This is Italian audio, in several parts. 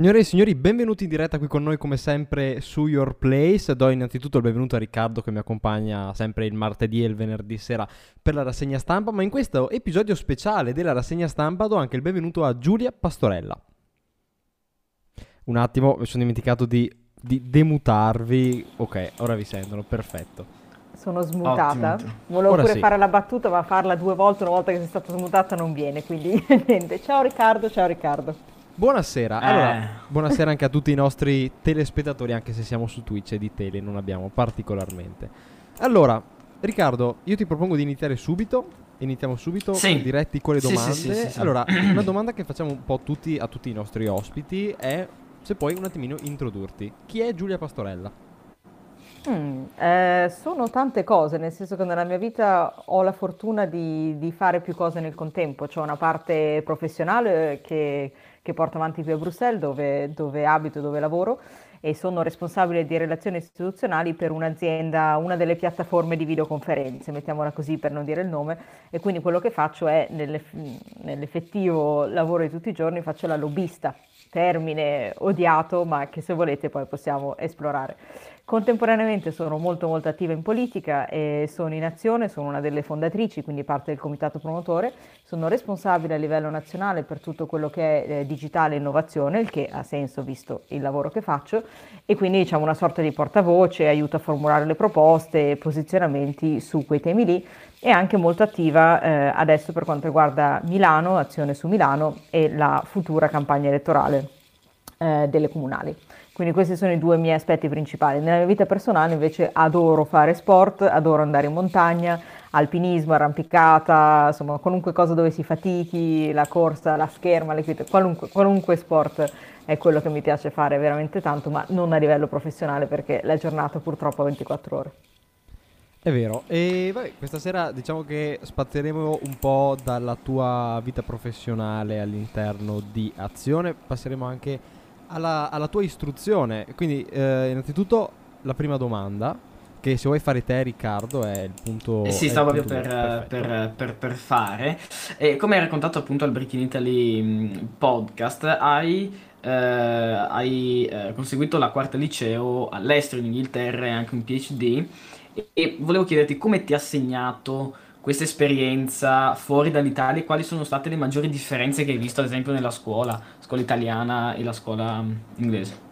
Signore e signori, benvenuti in diretta qui con noi come sempre su Your Place. Do innanzitutto il benvenuto a Riccardo che mi accompagna sempre il martedì e il venerdì sera per la rassegna stampa, ma in questo episodio speciale della rassegna stampa do anche il benvenuto a Giulia Pastorella. Un attimo, mi sono dimenticato di, di demutarvi. Ok, ora vi sentono, perfetto. Sono smutata. Ottimo. Volevo Ora pure sì. fare la battuta, ma farla due volte, una volta che sei stata smutata non viene, quindi niente. Ciao Riccardo, ciao Riccardo. Buonasera, Eh. allora, buonasera anche a tutti i nostri telespettatori, anche se siamo su Twitch e di tele non abbiamo particolarmente. Allora, Riccardo, io ti propongo di iniziare subito. Iniziamo subito Sì. diretti con le domande. sì, sì, sì, sì. Allora, una domanda che facciamo un po' tutti, a tutti i nostri ospiti è se puoi un attimino introdurti. Chi è Giulia Pastorella? Mm, eh, sono tante cose, nel senso che nella mia vita ho la fortuna di, di fare più cose nel contempo. C'ho una parte professionale che, che porto avanti qui a Bruxelles, dove, dove abito e dove lavoro, e sono responsabile di relazioni istituzionali per un'azienda, una delle piattaforme di videoconferenze, mettiamola così per non dire il nome, e quindi quello che faccio è, nell'eff- nell'effettivo lavoro di tutti i giorni, faccio la lobbista, termine odiato, ma che se volete poi possiamo esplorare. Contemporaneamente sono molto molto attiva in politica e sono in azione, sono una delle fondatrici, quindi parte del comitato promotore, sono responsabile a livello nazionale per tutto quello che è eh, digitale e innovazione, il che ha senso visto il lavoro che faccio. E quindi diciamo una sorta di portavoce, aiuto a formulare le proposte e posizionamenti su quei temi lì. E anche molto attiva eh, adesso per quanto riguarda Milano, azione su Milano e la futura campagna elettorale eh, delle comunali. Quindi questi sono i due miei aspetti principali. Nella mia vita personale invece adoro fare sport, adoro andare in montagna, alpinismo, arrampicata, insomma qualunque cosa dove si fatichi, la corsa, la scherma, le quite- qualunque, qualunque sport è quello che mi piace fare veramente tanto, ma non a livello professionale perché la giornata purtroppo ha 24 ore. È vero, e vabbè, questa sera diciamo che spazieremo un po' dalla tua vita professionale all'interno di Azione, passeremo anche alla, alla tua istruzione. Quindi, eh, innanzitutto, la prima domanda, che se vuoi fare te, Riccardo, è il punto. Eh sì, stavo proprio per, per- per- per fare. E come hai raccontato appunto al Break in Italy mh, podcast, hai, eh, hai, eh, conseguito la quarta liceo all'estero in Inghilterra e anche un PhD. E, e volevo chiederti come ti ha segnato questa esperienza fuori dall'Italia e quali sono state le maggiori differenze che hai visto, ad esempio, nella scuola, scuola italiana e la scuola mh, inglese.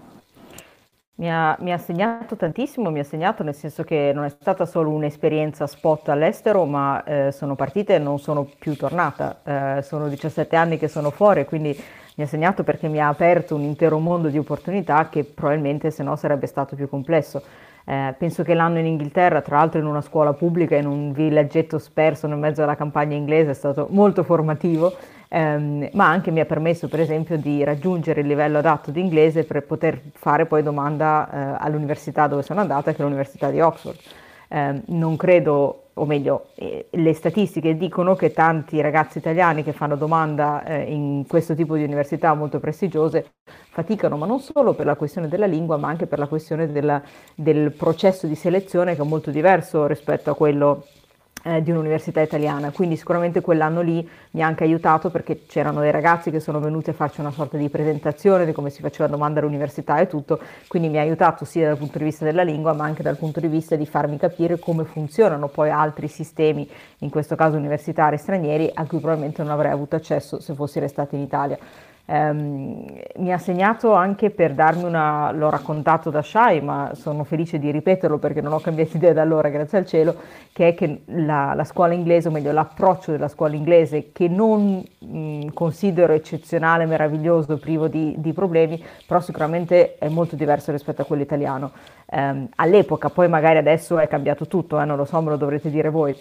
Mi ha, mi ha segnato tantissimo, mi ha segnato nel senso che non è stata solo un'esperienza spot all'estero, ma eh, sono partita e non sono più tornata. Eh, sono 17 anni che sono fuori, quindi mi ha segnato perché mi ha aperto un intero mondo di opportunità che probabilmente se no sarebbe stato più complesso. Eh, penso che l'anno in Inghilterra, tra l'altro in una scuola pubblica, in un villaggetto sperso nel mezzo della campagna inglese, è stato molto formativo, ehm, ma anche mi ha permesso, per esempio, di raggiungere il livello adatto di inglese per poter fare poi domanda eh, all'università dove sono andata, che è l'Università di Oxford. Eh, non credo, o meglio, eh, le statistiche dicono che tanti ragazzi italiani che fanno domanda eh, in questo tipo di università molto prestigiose faticano, ma non solo per la questione della lingua, ma anche per la questione della- del processo di selezione che è molto diverso rispetto a quello eh, di un'università italiana. Quindi sicuramente quell'anno lì mi ha anche aiutato perché c'erano dei ragazzi che sono venuti a farci una sorta di presentazione di come si faceva domanda all'università e tutto, quindi mi ha aiutato sia dal punto di vista della lingua, ma anche dal punto di vista di farmi capire come funzionano poi altri sistemi, in questo caso universitari stranieri, a cui probabilmente non avrei avuto accesso se fossi restata in Italia. Ehm, mi ha segnato anche per darmi una, l'ho raccontato da Shai, ma sono felice di ripeterlo perché non ho cambiato idea da allora, grazie al cielo, che è che la, la scuola inglese, o meglio l'approccio della scuola inglese, che non mh, considero eccezionale, meraviglioso, privo di, di problemi, però sicuramente è molto diverso rispetto a quello italiano. Ehm, all'epoca, poi magari adesso è cambiato tutto, eh, non lo so, me lo dovrete dire voi,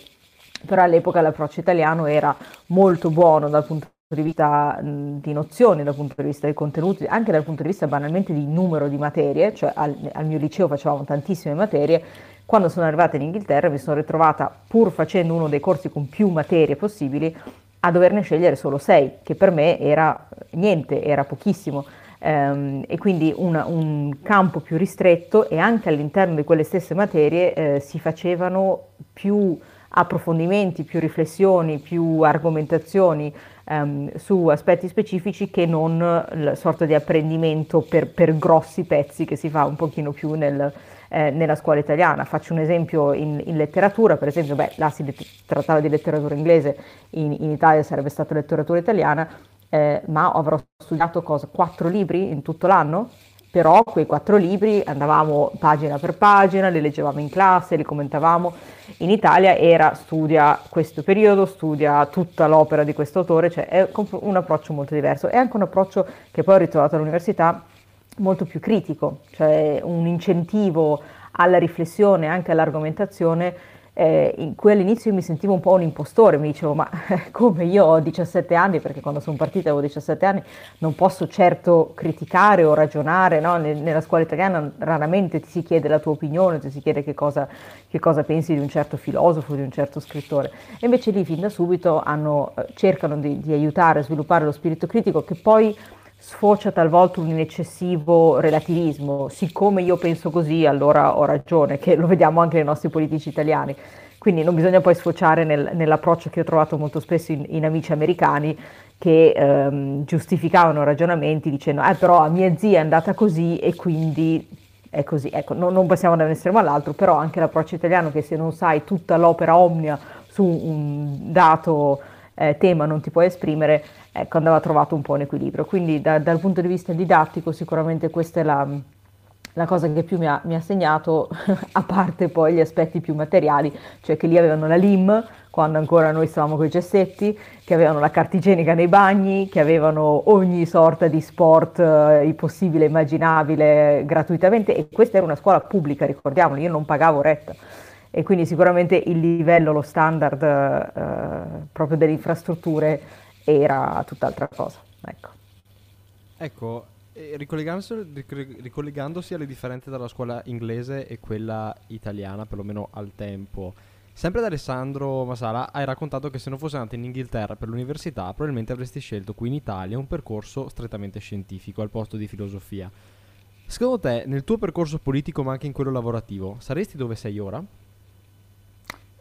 però all'epoca l'approccio italiano era molto buono dal punto di vista mh, di nozioni, dal punto di vista dei contenuti, anche dal punto di vista banalmente di numero di materie, cioè al, al mio liceo facevamo tantissime materie, quando sono arrivata in Inghilterra mi sono ritrovata, pur facendo uno dei corsi con più materie possibili, a doverne scegliere solo sei, che per me era niente, era pochissimo. Ehm, e quindi una- un campo più ristretto e anche all'interno di quelle stesse materie eh, si facevano più approfondimenti, più riflessioni, più argomentazioni ehm, su aspetti specifici che non la sorta di apprendimento per, per, grossi pezzi che si fa un pochino più nel, eh, nella scuola italiana. Faccio un esempio in, in letteratura, per esempio, beh, là si trattava di letteratura inglese, in, in Italia sarebbe stata letteratura italiana, eh, ma avrò studiato cosa, quattro libri in tutto l'anno? Però quei quattro libri andavamo pagina per pagina, li leggevamo in classe, li commentavamo. In Italia era studia questo periodo, studia tutta l'opera di questo autore, cioè è un approccio molto diverso. È anche un approccio che poi ho ritrovato all'università molto più critico, cioè un incentivo alla riflessione, anche all'argomentazione eh, in cui all'inizio mi sentivo un po' un impostore, mi dicevo ma come io ho 17 anni, perché quando sono partita avevo 17 anni, non posso certo criticare o ragionare, no? nella scuola italiana raramente ti si chiede la tua opinione, ti si chiede che cosa, che cosa pensi di un certo filosofo, di un certo scrittore, e invece lì fin da subito hanno, eh, cercano di, di aiutare a sviluppare lo spirito critico che poi sfocia talvolta un eccessivo relativismo, siccome io penso così allora ho ragione, che lo vediamo anche nei nostri politici italiani. Quindi non bisogna poi sfociare nel, nell'approccio che ho trovato molto spesso in, in amici americani che ehm, giustificavano ragionamenti dicendo eh però a mia zia è andata così e quindi è così. Ecco, no, non passiamo da un estremo all'altro, però anche l'approccio italiano che se non sai tutta l'opera omnia su un dato eh, tema non ti puoi esprimere, ecco, andava trovato un po' un equilibrio. Quindi da, dal punto di vista didattico sicuramente questa è la, la cosa che più mi ha, mi ha, segnato, a parte poi gli aspetti più materiali, cioè che lì avevano la LIM, quando ancora noi stavamo con i cessetti, che avevano la carta igienica nei bagni, che avevano ogni sorta di sport eh, possibile e immaginabile gratuitamente e questa era una scuola pubblica, ricordiamolo, io non pagavo retta e quindi sicuramente il livello, lo standard eh, proprio delle infrastrutture era tutt'altra cosa. Ecco, ecco ricollegandosi, ricollegandosi alle differenze tra la scuola inglese e quella italiana, perlomeno al tempo, sempre da Alessandro Masala hai raccontato che se non fosse andato in Inghilterra per l'università probabilmente avresti scelto qui in Italia un percorso strettamente scientifico al posto di filosofia. Secondo te, nel tuo percorso politico ma anche in quello lavorativo, saresti dove sei ora?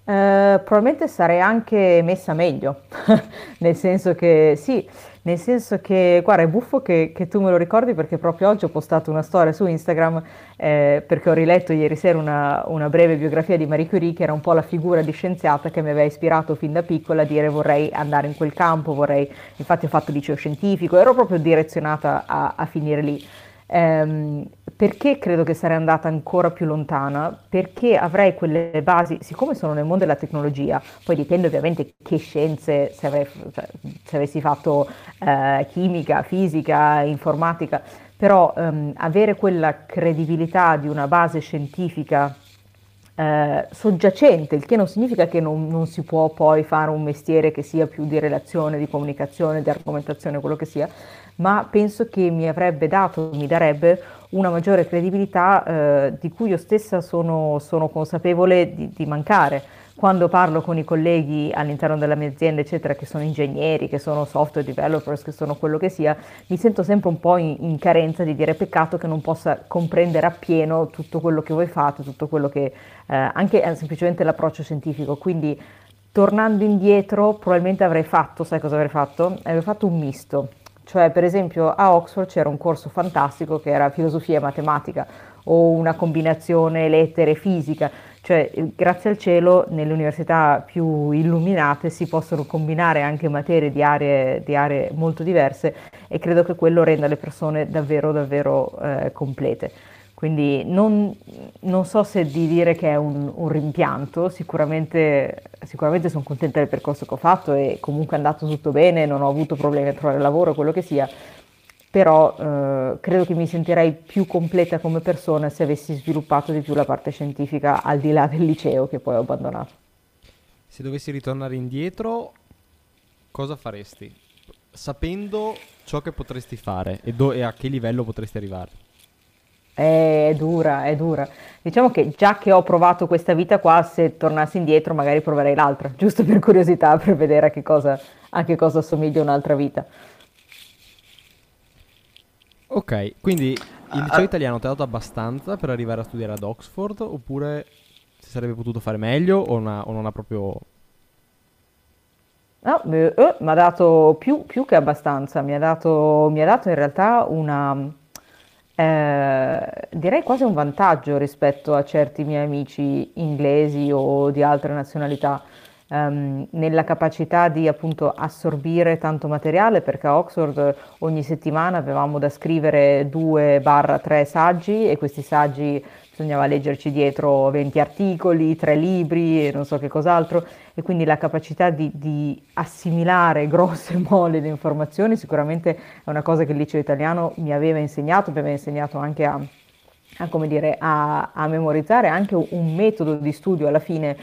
Eh, probabilmente sarei anche messa meglio, nel senso che sì, nel senso che guarda è buffo che, che, tu me lo ricordi perché proprio oggi ho postato una storia su Instagram eh, perché ho riletto ieri sera una, una, breve biografia di Marie Curie che era un po' la figura di scienziata che mi aveva ispirato fin da piccola a dire vorrei andare in quel campo, vorrei, infatti ho fatto liceo scientifico, ero proprio direzionata a, a finire lì. Ehm, perché credo che sarei andata ancora più lontana? Perché avrei quelle basi, siccome sono nel mondo della tecnologia, poi dipende ovviamente che scienze, se, avrei, cioè, se avessi fatto eh, chimica, fisica, informatica, però ehm, avere quella credibilità di una base scientifica eh, soggiacente, il che non significa che non, non, si può poi fare un mestiere che sia più di relazione, di comunicazione, di argomentazione, quello che sia, ma penso che mi avrebbe dato, mi darebbe una maggiore credibilità eh, di cui io stessa sono, sono consapevole di, di, mancare. Quando parlo con i colleghi all'interno della mia azienda, eccetera, che sono ingegneri, che sono software developers, che sono quello che sia, mi sento sempre un po' in, in carenza di dire peccato che non possa comprendere appieno tutto quello che voi fate, tutto quello che, eh, anche eh, semplicemente l'approccio scientifico. Quindi tornando indietro probabilmente avrei fatto, sai cosa avrei fatto? Avrei fatto un misto cioè, per esempio, a Oxford c'era un corso fantastico che era filosofia e matematica o una combinazione lettere e fisica. Cioè, grazie al cielo, nelle università più illuminate si possono combinare anche materie di aree, di aree molto diverse e credo che quello renda le persone davvero, davvero eh, complete. Quindi non, non, so se di dire che è un, un rimpianto, sicuramente, sicuramente, sono contenta del percorso che ho fatto e comunque è andato tutto bene, non ho avuto problemi a trovare lavoro, quello che sia, però eh, credo che mi sentirei più completa come persona se avessi sviluppato di più la parte scientifica al di là del liceo che poi ho abbandonato. Se dovessi ritornare indietro, cosa faresti? Sapendo ciò che potresti fare e, do- e a che livello potresti arrivare? È dura, è dura. Diciamo che già che ho provato questa vita qua, se tornassi indietro magari proverei l'altra, giusto per curiosità, per vedere a che cosa, a che cosa assomiglia un'altra vita. Ok, quindi il liceo italiano ti ha dato abbastanza per arrivare a studiare ad Oxford oppure si sarebbe potuto fare meglio o, una, o non ha proprio... No, eh, eh, mi ha dato più, più, che abbastanza, mi ha dato, mi ha dato in realtà una, eh, direi quasi un vantaggio rispetto a certi miei amici inglesi o di altre nazionalità ehm, nella capacità di appunto assorbire tanto materiale perché a Oxford ogni settimana avevamo da scrivere 2-3 saggi e questi saggi bisognava leggerci dietro 20 articoli, 3 libri e non so che cos'altro e quindi la capacità di, di assimilare grosse mole di informazioni sicuramente è una cosa che il liceo italiano mi aveva insegnato, mi aveva insegnato anche a, a, dire, a, a memorizzare anche un metodo di studio alla fine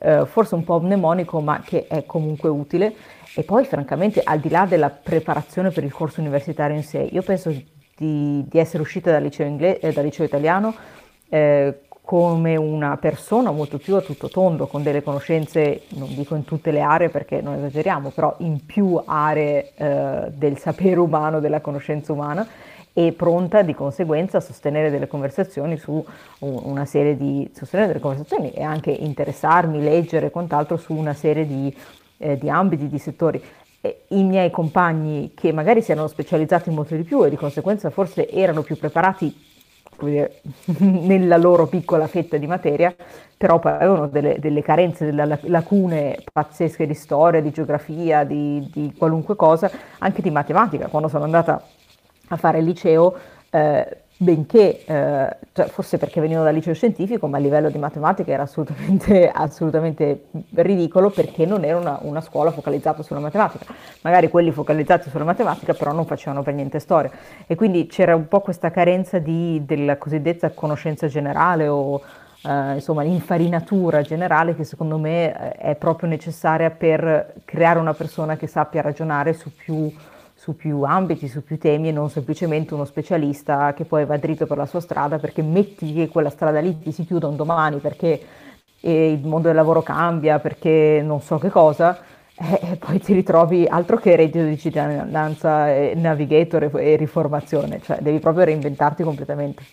eh, forse un po' mnemonico, ma che è comunque utile. E poi, francamente, al di là della preparazione per il corso universitario in sé, io penso di, di essere uscita dal liceo, ingle- eh, dal liceo italiano eh, come una persona molto più a tutto tondo, con delle conoscenze, non dico in tutte le aree perché non esageriamo, però in più aree eh, del sapere umano, della conoscenza umana e pronta di conseguenza a sostenere delle conversazioni su una serie di sostenere delle conversazioni e anche interessarmi, leggere e quant'altro su una serie di, eh, di ambiti, di settori. I miei compagni che magari si erano specializzati molto di più e di conseguenza forse erano più preparati dire, nella loro piccola fetta di materia, però poi avevano delle, delle, carenze, delle lacune pazzesche di storia, di geografia, di, di qualunque cosa, anche di matematica. Quando sono andata a fare il liceo, eh, benché, eh, cioè forse perché venivo dal liceo scientifico, ma a livello di matematica era assolutamente, assolutamente ridicolo perché non era una, una, scuola focalizzata sulla matematica. Magari quelli focalizzati sulla matematica però non facevano per niente storia. E quindi c'era un po' questa carenza di, della cosiddetta conoscenza generale o eh, insomma l'infarinatura generale che secondo me eh, è proprio necessaria per creare una persona che sappia ragionare su più su più ambiti, su più temi e non semplicemente uno specialista che poi va dritto per la sua strada perché metti che quella strada lì ti si chiuda un domani perché eh, il mondo del lavoro cambia, perché non so che cosa, eh, e poi ti ritrovi altro che reddito di cittadinanza, e navigator e, riformazione, cioè devi proprio reinventarti completamente.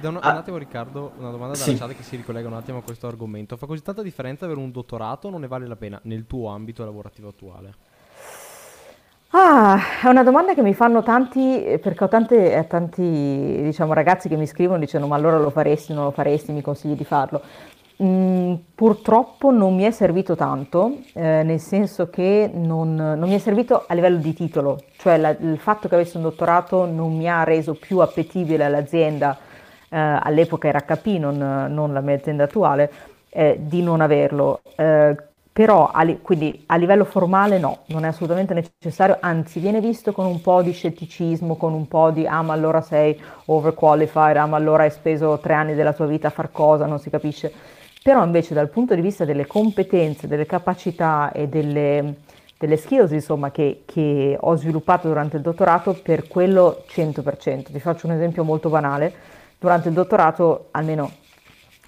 Da un, ah, un, attimo Riccardo, una domanda da sì. chat che si ricollega un attimo a questo argomento. Fa così tanta differenza avere un dottorato o non ne vale la pena nel tuo ambito lavorativo attuale? Ah, è una domanda che mi fanno tanti, perché ho tante, eh, tanti diciamo, ragazzi che mi scrivono dicendo ma allora lo faresti, non lo faresti, mi consigli di farlo. Mm, purtroppo non mi è servito tanto, eh, nel senso che non, non, mi è servito a livello di titolo, cioè la, il fatto che avessi un dottorato non mi ha reso più appetibile all'azienda, eh, all'epoca era HP, non, non la mia azienda attuale, eh, di non averlo. Eh, però a li- quindi a livello formale no, non è assolutamente necessario, anzi viene visto con un po' di scetticismo, con un po' di ah ma allora sei overqualified, ah ma allora hai speso tre anni della tua vita a far cosa, non si capisce. Però invece dal punto di vista delle competenze, delle capacità e delle, delle skills insomma, che, che ho sviluppato durante il dottorato, per quello 100%. Ti faccio un esempio molto banale. Durante il dottorato, almeno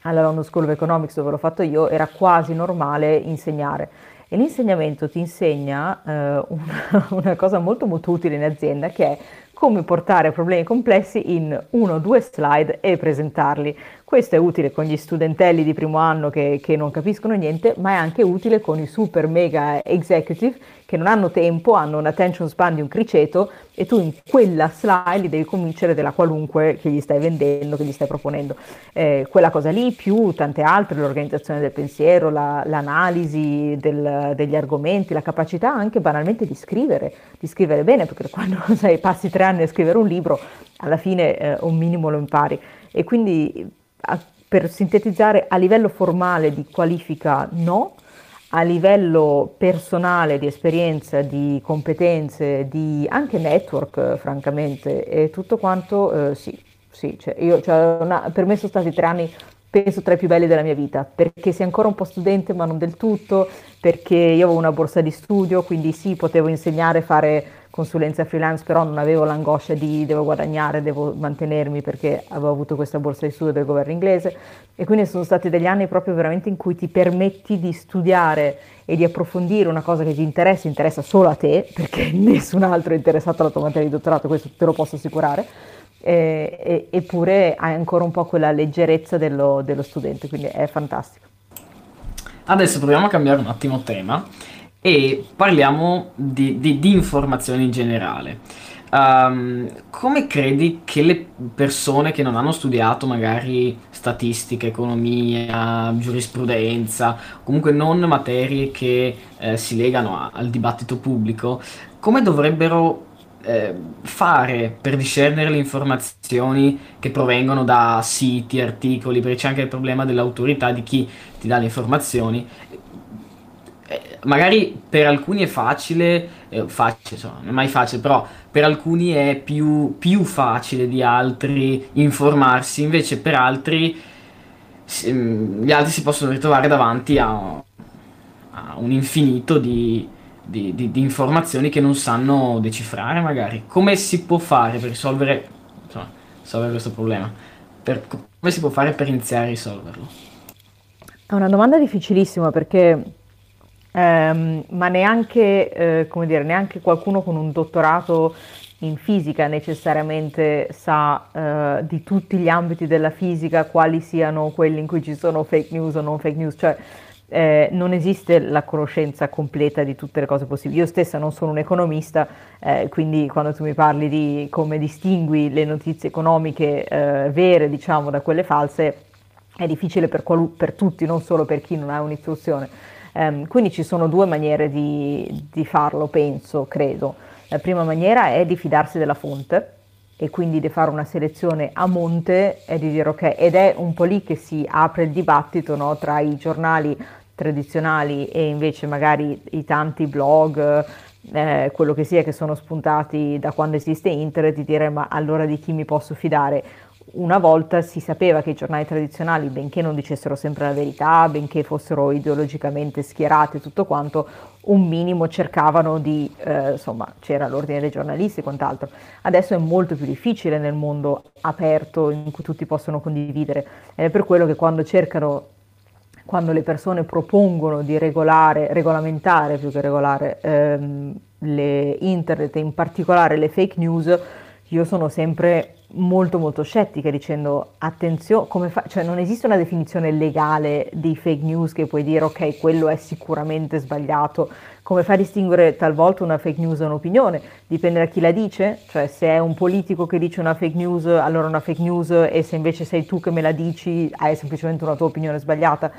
alla London School of Economics dove l'ho fatto io era quasi normale insegnare. E l'insegnamento ti insegna eh, una, una, cosa molto molto utile in azienda che è come portare problemi complessi in uno o due slide e presentarli. Questo è utile con gli studentelli di primo anno che, che, non capiscono niente, ma è anche utile con i super mega executive che non hanno tempo, hanno un attention span di un criceto e tu in quella slide devi convincere della qualunque che gli stai vendendo, che gli stai proponendo. Eh, quella cosa lì, più tante altre, l'organizzazione del pensiero, la, l'analisi del, degli argomenti, la capacità anche banalmente di scrivere, di scrivere bene, perché quando sai, passi tre anni a scrivere un libro, alla fine eh, un minimo lo impari. E quindi a, per sintetizzare, a livello formale di qualifica no, a livello personale di esperienza, di competenze, di anche network, francamente, e tutto quanto, eh, sì, sì, cioè io, cioè una, per me sono stati tre anni, penso, tra i più belli della mia vita, perché sei ancora un po' studente, ma non del tutto, perché io avevo una borsa di studio, quindi sì, potevo insegnare, fare consulenza freelance, però non avevo l'angoscia di devo guadagnare, devo mantenermi perché avevo avuto questa borsa di studio del governo inglese. E quindi sono stati degli anni proprio veramente in cui ti permetti di studiare e di approfondire una cosa che ti interessa, interessa solo a te, perché nessun altro è interessato alla tua materia di dottorato, questo te lo posso assicurare, e, eppure hai ancora un po' quella leggerezza dello, dello studente, quindi è fantastico. Adesso proviamo a cambiare un attimo tema e parliamo di, di, di informazioni in generale. Um, come credi che le persone che non hanno studiato magari statistica, economia, giurisprudenza, comunque non materie che eh, si legano a, al dibattito pubblico, come dovrebbero eh, fare per discernere le informazioni che provengono da siti, articoli, perché c'è anche il problema dell'autorità di chi ti dà le informazioni. Magari per alcuni è facile, eh, facile, insomma, non è mai facile, però per alcuni è più, più facile di altri informarsi, invece per altri mm, gli altri si possono ritrovare davanti a, a un infinito di, di, di, di, informazioni che non sanno decifrare magari. Come si può fare per risolvere, insomma, risolvere questo problema? Per, come si può fare per iniziare a risolverlo? È una domanda difficilissima perché ehm, ma neanche, eh, come dire, neanche qualcuno con un dottorato in fisica necessariamente sa eh, di tutti gli ambiti della fisica quali siano quelli in cui ci sono fake news o non fake news, cioè eh, non esiste la conoscenza completa di tutte le cose possibili. Io stessa non sono un economista, eh, quindi quando tu mi parli di come distingui le notizie economiche eh, vere, diciamo, da quelle false, è difficile per, qualu- per, tutti, non solo per chi non ha un'istruzione. Um, quindi ci sono due maniere di, di farlo, penso, credo. La prima maniera è di fidarsi della fonte, e quindi di fare una selezione a monte e di dire ok, ed è un po' lì che si apre il dibattito no, tra i giornali tradizionali e invece magari i tanti blog, eh, quello che sia che sono spuntati da quando esiste internet, di dire ma allora di chi mi posso fidare? Una volta si sapeva che i giornali tradizionali, benché non dicessero sempre la verità, benché fossero ideologicamente schierati e tutto quanto, un minimo cercavano di, eh, insomma, c'era l'ordine dei giornalisti e quant'altro. Adesso è molto più difficile nel mondo aperto in cui tutti possono condividere. Ed è per quello che quando cercano quando le persone propongono di regolare, regolamentare più che regolare ehm, le internet e in particolare le fake news, io sono sempre molto molto scettica dicendo attenzione, come fa- cioè non esiste una definizione legale di fake news che puoi dire ok, quello è sicuramente sbagliato. Come fa a distinguere talvolta una fake news da un'opinione? Dipende da chi la dice, cioè se è un politico che dice una fake news, allora una fake news e se invece sei tu che me la dici, hai semplicemente una tua opinione sbagliata.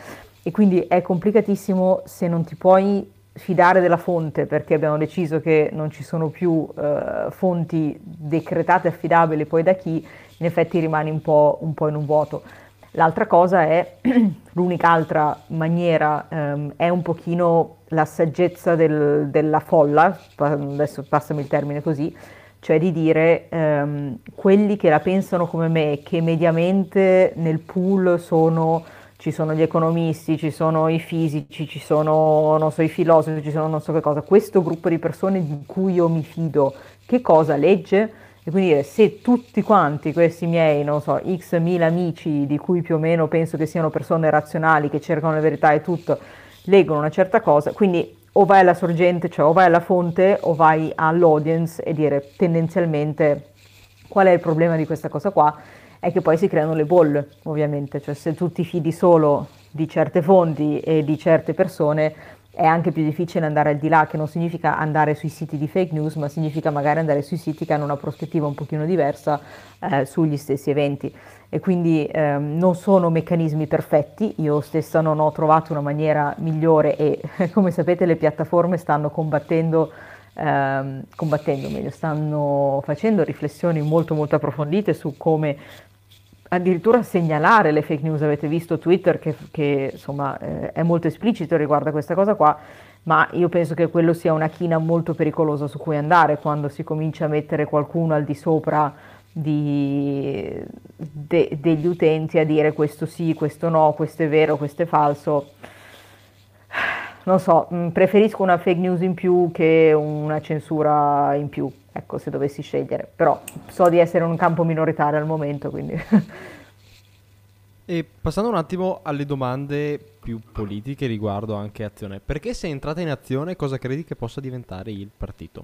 E quindi è complicatissimo se non ti puoi fidare della fonte perché abbiamo deciso che non ci sono più eh, fonti decretate affidabili poi da chi, in effetti rimani un po', un po in un vuoto. L'altra cosa è, l'unica altra maniera ehm, è un pochino la saggezza del, della folla, adesso passami il termine così, cioè di dire ehm, quelli che la pensano come me, che mediamente nel pool sono ci sono gli economisti, ci sono i fisici, ci sono so, i filosofi, ci sono non so che cosa, questo gruppo di persone di cui io mi fido, che cosa legge? E quindi dire, se tutti quanti questi miei, non so, x mila amici, di cui più o meno penso che siano persone razionali, che cercano la verità e tutto, leggono una certa cosa, quindi o vai alla sorgente, cioè o vai alla fonte o vai all'audience e dire tendenzialmente qual è il problema di questa cosa qua è che poi si creano le bolle, ovviamente, cioè se tu ti fidi solo di certe fonti e di certe persone è anche più difficile andare al di là, che non significa andare sui siti di fake news, ma significa magari andare sui siti che hanno una prospettiva un pochino diversa eh, sugli stessi eventi. E quindi eh, non sono meccanismi perfetti, io stessa non ho trovato una maniera migliore e come sapete le piattaforme stanno combattendo ehm, combattendo meglio, stanno facendo riflessioni molto molto approfondite su come addirittura segnalare le fake news. Avete visto Twitter che, che insomma eh, è molto esplicito riguardo a questa cosa qua, ma io penso che quello sia una china molto pericolosa su cui andare quando si comincia a mettere qualcuno al di sopra di, de, degli utenti a dire questo sì, questo no, questo è vero, questo è falso. Non so, mm, preferisco una fake news in più che una censura in più ecco, se dovessi scegliere. Però so di essere in un campo minoritario al momento, quindi... e passando un attimo alle domande più politiche riguardo anche Azione, perché sei entrata in Azione cosa credi che possa diventare il partito?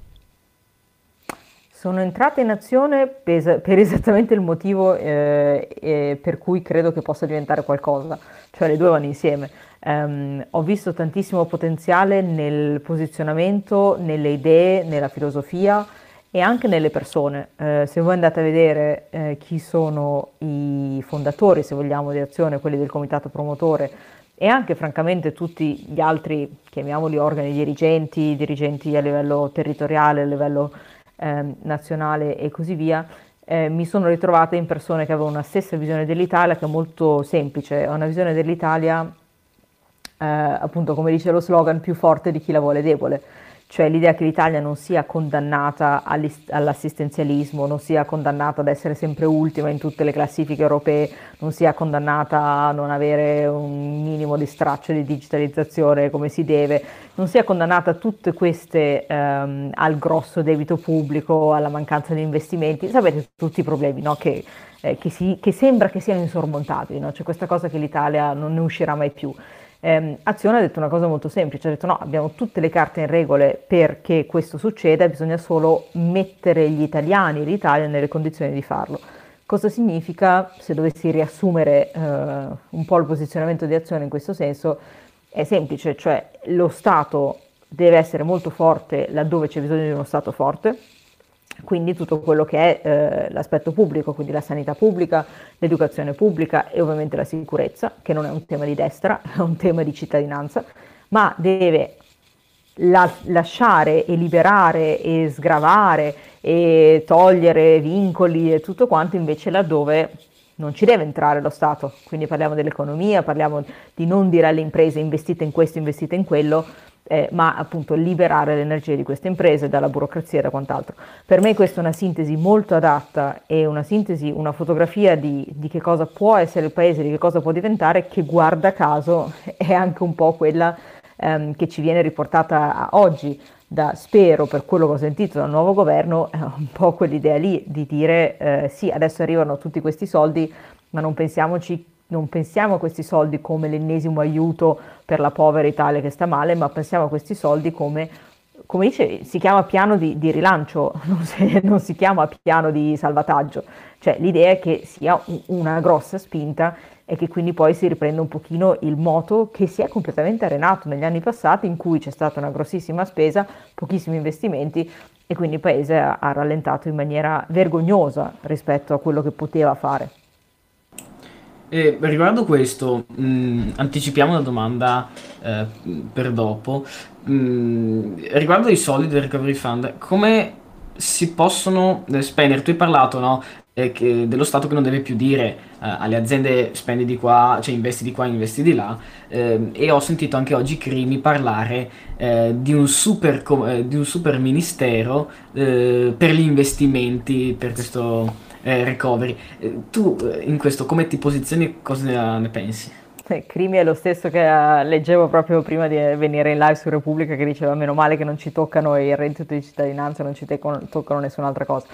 Sono entrata in azione per, per esattamente il motivo eh, eh, per cui credo che possa diventare qualcosa, cioè le due vanno insieme. Um, ho visto tantissimo potenziale nel posizionamento, nelle idee, nella filosofia e anche nelle persone. Eh, se voi andate a vedere eh, chi sono i fondatori, se vogliamo, di Azione, quelli del comitato promotore e anche francamente tutti gli altri, chiamiamoli organi dirigenti, dirigenti a livello territoriale, a livello eh, nazionale e così via, eh, mi sono ritrovata in persone che avevano una stessa visione dell'Italia che è molto semplice, è una visione dell'Italia, eh, appunto come dice lo slogan, più forte di chi la vuole debole cioè l'idea che l'Italia non sia condannata all'assistenzialismo, non sia condannata ad essere sempre ultima in tutte le classifiche europee, non sia condannata a non avere un minimo di straccio di digitalizzazione come si deve, non sia condannata a tutte queste, ehm, al grosso debito pubblico, alla mancanza di investimenti, sapete tutti i problemi no? che, eh, che, si, che, sembra che siano insormontabili, no? c'è questa cosa che l'Italia non ne uscirà mai più eh, Azione ha detto una cosa molto semplice, ha detto no, abbiamo tutte le carte in regole perché questo succeda, bisogna solo mettere gli italiani, l'Italia nelle condizioni di farlo. Cosa significa, se dovessi riassumere eh, un po' il posizionamento di Azione in questo senso, è semplice, cioè lo Stato deve essere molto forte laddove c'è bisogno di uno Stato forte, quindi tutto quello che è eh, l'aspetto pubblico, quindi la sanità pubblica, l'educazione pubblica e ovviamente la sicurezza, che non è un tema di destra, è un tema di cittadinanza, ma deve la- lasciare e liberare e sgravare e togliere vincoli e tutto quanto invece laddove non ci deve entrare lo Stato. Quindi parliamo dell'economia, parliamo di non dire alle imprese investite in questo, investite in quello, eh, ma appunto liberare le energie di queste imprese dalla burocrazia e da quant'altro. Per me questa è una sintesi molto adatta e una sintesi, una fotografia di, di, che cosa può essere il paese, di che cosa può diventare, che guarda caso è anche un po' quella ehm, che ci viene riportata oggi. Da, spero per quello che ho sentito dal nuovo governo, è un po' quell'idea lì di dire eh, sì, adesso arrivano tutti questi soldi, ma non pensiamoci non pensiamo a questi soldi come l'ennesimo aiuto per la povera Italia che sta male, ma pensiamo a questi soldi come, come dice, si chiama piano di, di rilancio, non si, non si, chiama piano di salvataggio. Cioè l'idea è che sia una grossa spinta e che quindi poi si riprenda un pochino il moto che si è completamente arenato negli anni passati in cui c'è stata una grossissima spesa, pochissimi investimenti e quindi il paese ha, ha rallentato in maniera vergognosa rispetto a quello che poteva fare. E riguardo questo, mh, mm, anticipiamo una domanda eh, per dopo. Mh, mm, riguardo i soldi del Recovery Fund, come si possono eh, spendere? Tu hai parlato, no? Eh, che, dello Stato che non deve più dire eh, alle aziende spendi di qua, cioè investi di qua, investi di là. Eh, e ho sentito anche oggi Crimi parlare eh, di un, super, di, un super, ministero per gli investimenti, per questo eh, recovery. Eh, tu eh, in questo come ti posizioni, cosa ne pensi? Eh, Crimi è lo stesso che leggevo proprio prima di venire in live su Repubblica che diceva meno male che non ci toccano il reddito di cittadinanza, non ci toccano nessun'altra cosa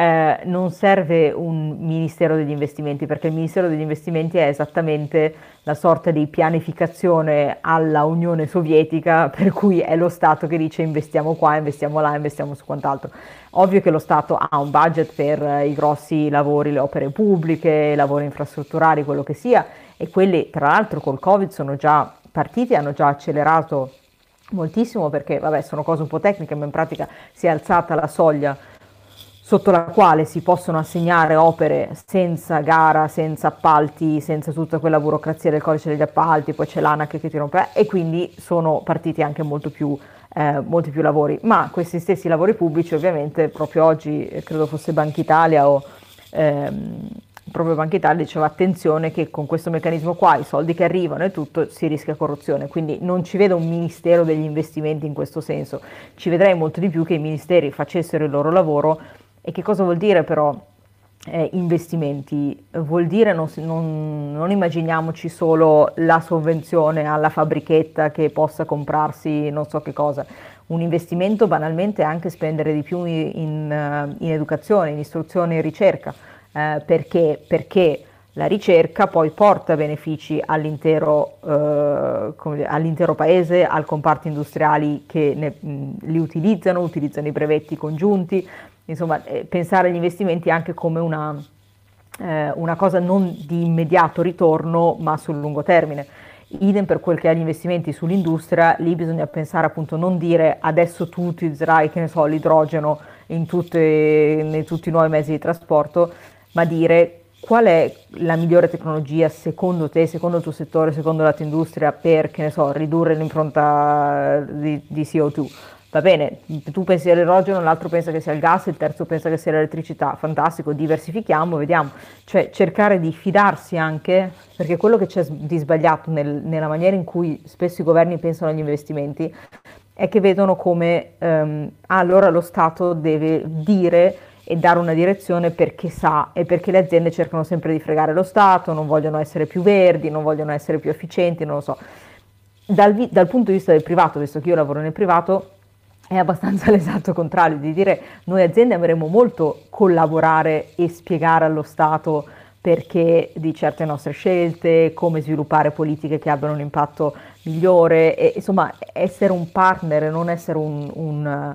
eh, non serve un Ministero degli investimenti perché il Ministero degli investimenti è esattamente la sorta di pianificazione alla Unione Sovietica per cui è lo Stato che dice investiamo qua, investiamo là, investiamo su quant'altro. Ovvio che lo Stato ha un budget per i grossi lavori, le opere pubbliche, i lavori infrastrutturali, quello che sia e quelli tra l'altro col Covid sono già partiti, hanno già accelerato moltissimo perché vabbè sono cose un po' tecniche ma in pratica si è alzata la soglia sotto la quale si possono assegnare opere senza gara, senza appalti, senza tutta quella burocrazia del codice degli appalti, poi c'è l'ANAC che ti rompe e quindi sono partiti anche molto più, eh, molti più lavori. Ma questi stessi lavori pubblici ovviamente proprio oggi, eh, credo fosse Banca Italia o ehm, proprio Banca Italia diceva attenzione che con questo meccanismo qua i soldi che arrivano e tutto si rischia corruzione, quindi non ci vedo un ministero degli investimenti in questo senso, ci vedrei molto di più che i ministeri facessero il loro lavoro e che cosa vuol dire però eh, investimenti? Vuol dire non, non, non, immaginiamoci solo la sovvenzione alla fabbrichetta che possa comprarsi non so che cosa. Un investimento banalmente è anche spendere di più in, in, eh, in educazione, in istruzione e ricerca. Eh, perché? Perché la ricerca poi porta benefici all'intero, eh, all'intero paese, al comparto industriali che ne, mh, li utilizzano, utilizzano i brevetti congiunti, insomma, eh, pensare agli investimenti anche come una, eh, una cosa non di immediato ritorno, ma sul lungo termine. Idem per quel che è gli investimenti sull'industria, lì bisogna pensare appunto non dire adesso tu utilizzerai, che ne so, l'idrogeno in, tutte, in tutti i nuovi mezzi di trasporto, ma dire qual è la migliore tecnologia secondo te, secondo il tuo settore, secondo la tua industria per, che ne so, ridurre l'impronta di, di CO2? Va bene, tu pensi all'idrogeno, l'altro pensa che sia il gas, il terzo pensa che sia l'elettricità, fantastico, diversifichiamo, vediamo. Cioè cercare di fidarsi anche, perché quello che c'è di sbagliato nel, nella maniera in cui spesso i governi pensano agli investimenti è che vedono come, ah, allora lo Stato deve dire e dare una direzione perché sa e perché le aziende cercano sempre di fregare lo Stato, non vogliono essere più verdi, non vogliono essere più efficienti, non lo so. Dal, dal punto di vista del privato, visto che io lavoro nel privato, è abbastanza l'esatto contrario, di dire noi aziende avremmo molto collaborare e spiegare allo Stato perché di certe nostre scelte, come sviluppare politiche che abbiano un impatto migliore, e, insomma essere un partner e non essere un, un,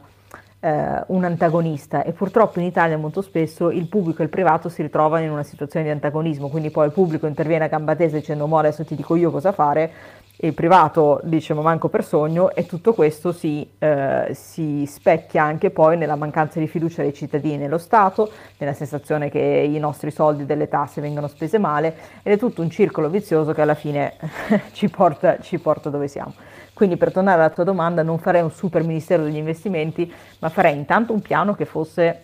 eh, un, antagonista. E purtroppo in Italia molto spesso il pubblico e il privato si ritrovano in una situazione di antagonismo, quindi poi il pubblico interviene a gamba tesa dicendo mo adesso ti dico io cosa fare, il privato dice ma manco per sogno e tutto questo si, eh, si, specchia anche poi nella mancanza di fiducia dei cittadini nello Stato, nella sensazione che i nostri soldi delle tasse vengano spese male ed è tutto un circolo vizioso che alla fine ci, porta, ci porta dove siamo. Quindi per tornare alla tua domanda non farei un super ministero degli investimenti, ma farei intanto un piano che fosse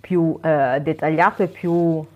più eh, dettagliato e più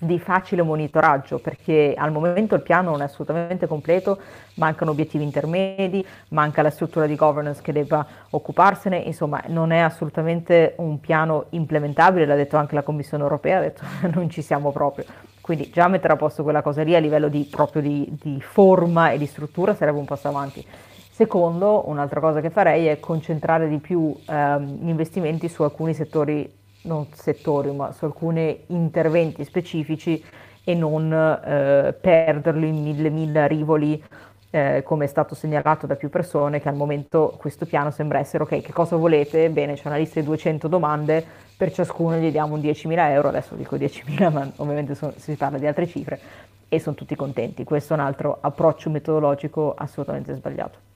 di facile monitoraggio perché al momento il piano non è assolutamente completo, mancano obiettivi intermedi, manca la struttura di governance che debba occuparsene, insomma non è assolutamente un piano implementabile, l'ha detto anche la Commissione europea, ha detto non ci siamo proprio. Quindi già mettere a posto quella cosa lì a livello di, proprio di, di forma e di struttura sarebbe un passo avanti. Secondo, un'altra cosa che farei è concentrare di più ehm, gli investimenti su alcuni settori non settori, ma su alcuni interventi specifici e non eh, perderli in mille mille rivoli eh, come è stato segnalato da più persone che al momento questo piano sembra essere ok, che cosa volete? Bene, c'è una lista di 200 domande, per ciascuno gli diamo un 10.000 euro, adesso dico 10.000 ma ovviamente so, si parla di altre cifre e sono tutti contenti. Questo è un altro approccio metodologico assolutamente sbagliato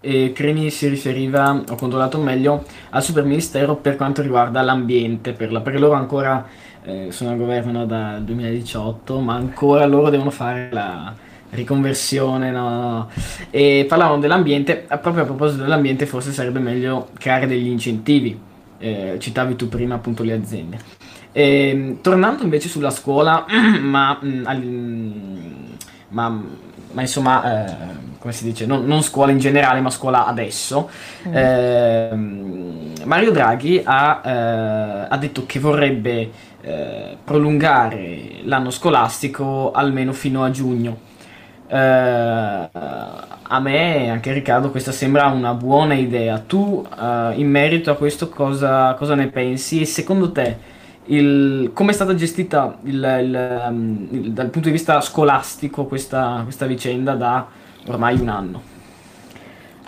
e Cremi si riferiva, ho controllato meglio, al super ministero per quanto riguarda l'ambiente, per la, perché loro ancora eh, sono al governo dal 2018, ma ancora loro devono fare la riconversione, no. E parlavano dell'ambiente, proprio a proposito dell'ambiente forse sarebbe meglio creare degli incentivi, eh, citavi tu prima appunto le aziende. E, ehm, tornando invece sulla scuola, ma, mm, ma, ma insomma... Eh, come si dice, non, non, scuola in generale, ma scuola adesso. Mm. Eh, Mario Draghi ha, eh, ha, detto che vorrebbe eh, prolungare l'anno scolastico almeno fino a giugno. Eh, a me, anche Riccardo, questa sembra una buona idea. Tu, eh, in merito a questo, cosa, cosa ne pensi? E secondo te, il, come è stata gestita il, il, um, dal punto di vista scolastico questa, questa vicenda da ormai un anno.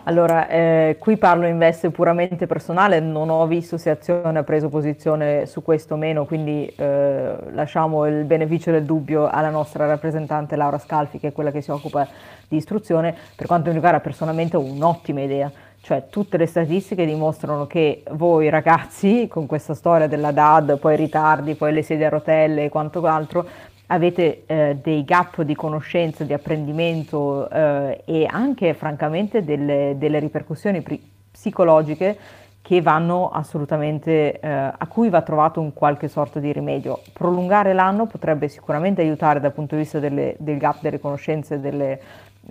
Allora, eh, qui parlo in veste puramente personale, non ho visto se Azione ha preso posizione su questo o meno, quindi eh, lasciamo il beneficio del dubbio alla nostra rappresentante Laura Scalfi, che è quella che si occupa di istruzione. Per quanto mi riguarda personalmente ho un'ottima idea, cioè tutte le statistiche dimostrano che voi ragazzi, con questa storia della DAD, poi ritardi, poi le sedie a rotelle e quanto altro, avete eh, dei gap di conoscenza, di apprendimento eh, e anche francamente delle, delle ripercussioni pri- psicologiche che vanno assolutamente, eh, a cui va trovato un qualche sorta di rimedio. Prolungare l'anno potrebbe sicuramente aiutare dal punto di vista delle, del gap delle conoscenze, delle,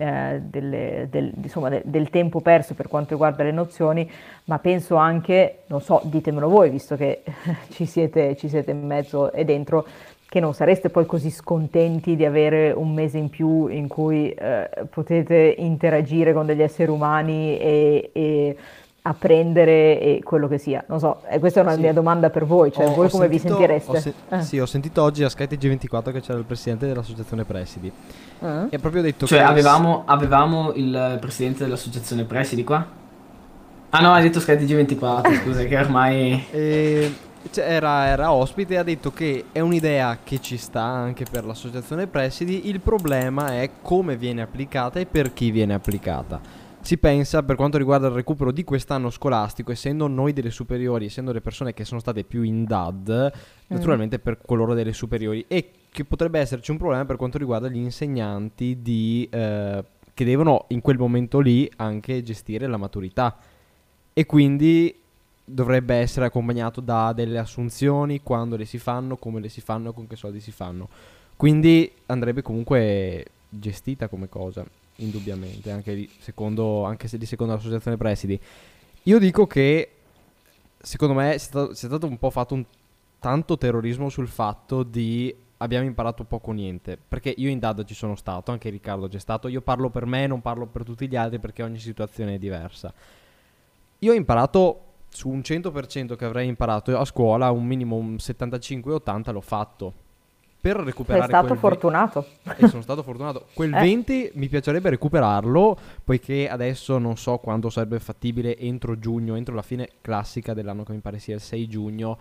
eh, delle, del, insomma, de, del, tempo perso per quanto riguarda le nozioni, ma penso anche, non so, ditemelo voi, visto che ci siete, ci siete in mezzo e dentro, che non sareste poi così scontenti di avere un mese in più in cui eh, potete interagire con degli esseri umani e, e apprendere e quello che sia. Non so, e questa è una sì. mia domanda per voi, cioè ho, voi ho come sentito, vi sentireste? Se- eh. Sì, ho sentito oggi a skytg 24 che c'era il presidente dell'associazione presidi uh-huh. e ha proprio detto cioè, che... Cioè avevamo, avevamo il presidente dell'associazione presidi qua? Ah no, hai detto skytg 24 scusa, che ormai... E cioè, era, era ospite e ha detto che è un'idea che ci sta anche per l'associazione presidi, il problema è come viene applicata e per chi viene applicata. Si pensa per quanto riguarda il recupero di quest'anno scolastico, essendo noi delle superiori, essendo le persone che sono state più in DAD, mm. naturalmente per coloro delle superiori, e che potrebbe esserci un problema per quanto riguarda gli insegnanti di, eh, che devono in quel momento lì anche gestire la maturità. E quindi dovrebbe essere accompagnato da delle assunzioni, quando le si fanno, come le si fanno, con che soldi si fanno. Quindi andrebbe comunque gestita come cosa, indubbiamente, anche, di, secondo, anche se di secondo l'associazione presidi. Io dico che secondo me è stato, è stato un po' fatto un tanto terrorismo sul fatto di abbiamo imparato poco niente. Perché io in DAD ci sono stato, anche Riccardo c'è stato. Io parlo per me, non parlo per tutti gli altri perché ogni situazione è diversa. Io ho imparato su un 100% che avrei imparato a scuola, un minimo un 75-80 l'ho fatto. Per recuperare Sei stato fortunato. Ve- e sono stato fortunato. Quel eh. 20 mi piacerebbe recuperarlo, poiché adesso non so quando sarebbe fattibile entro giugno, entro la fine classica dell'anno che mi pare sia il 6 giugno.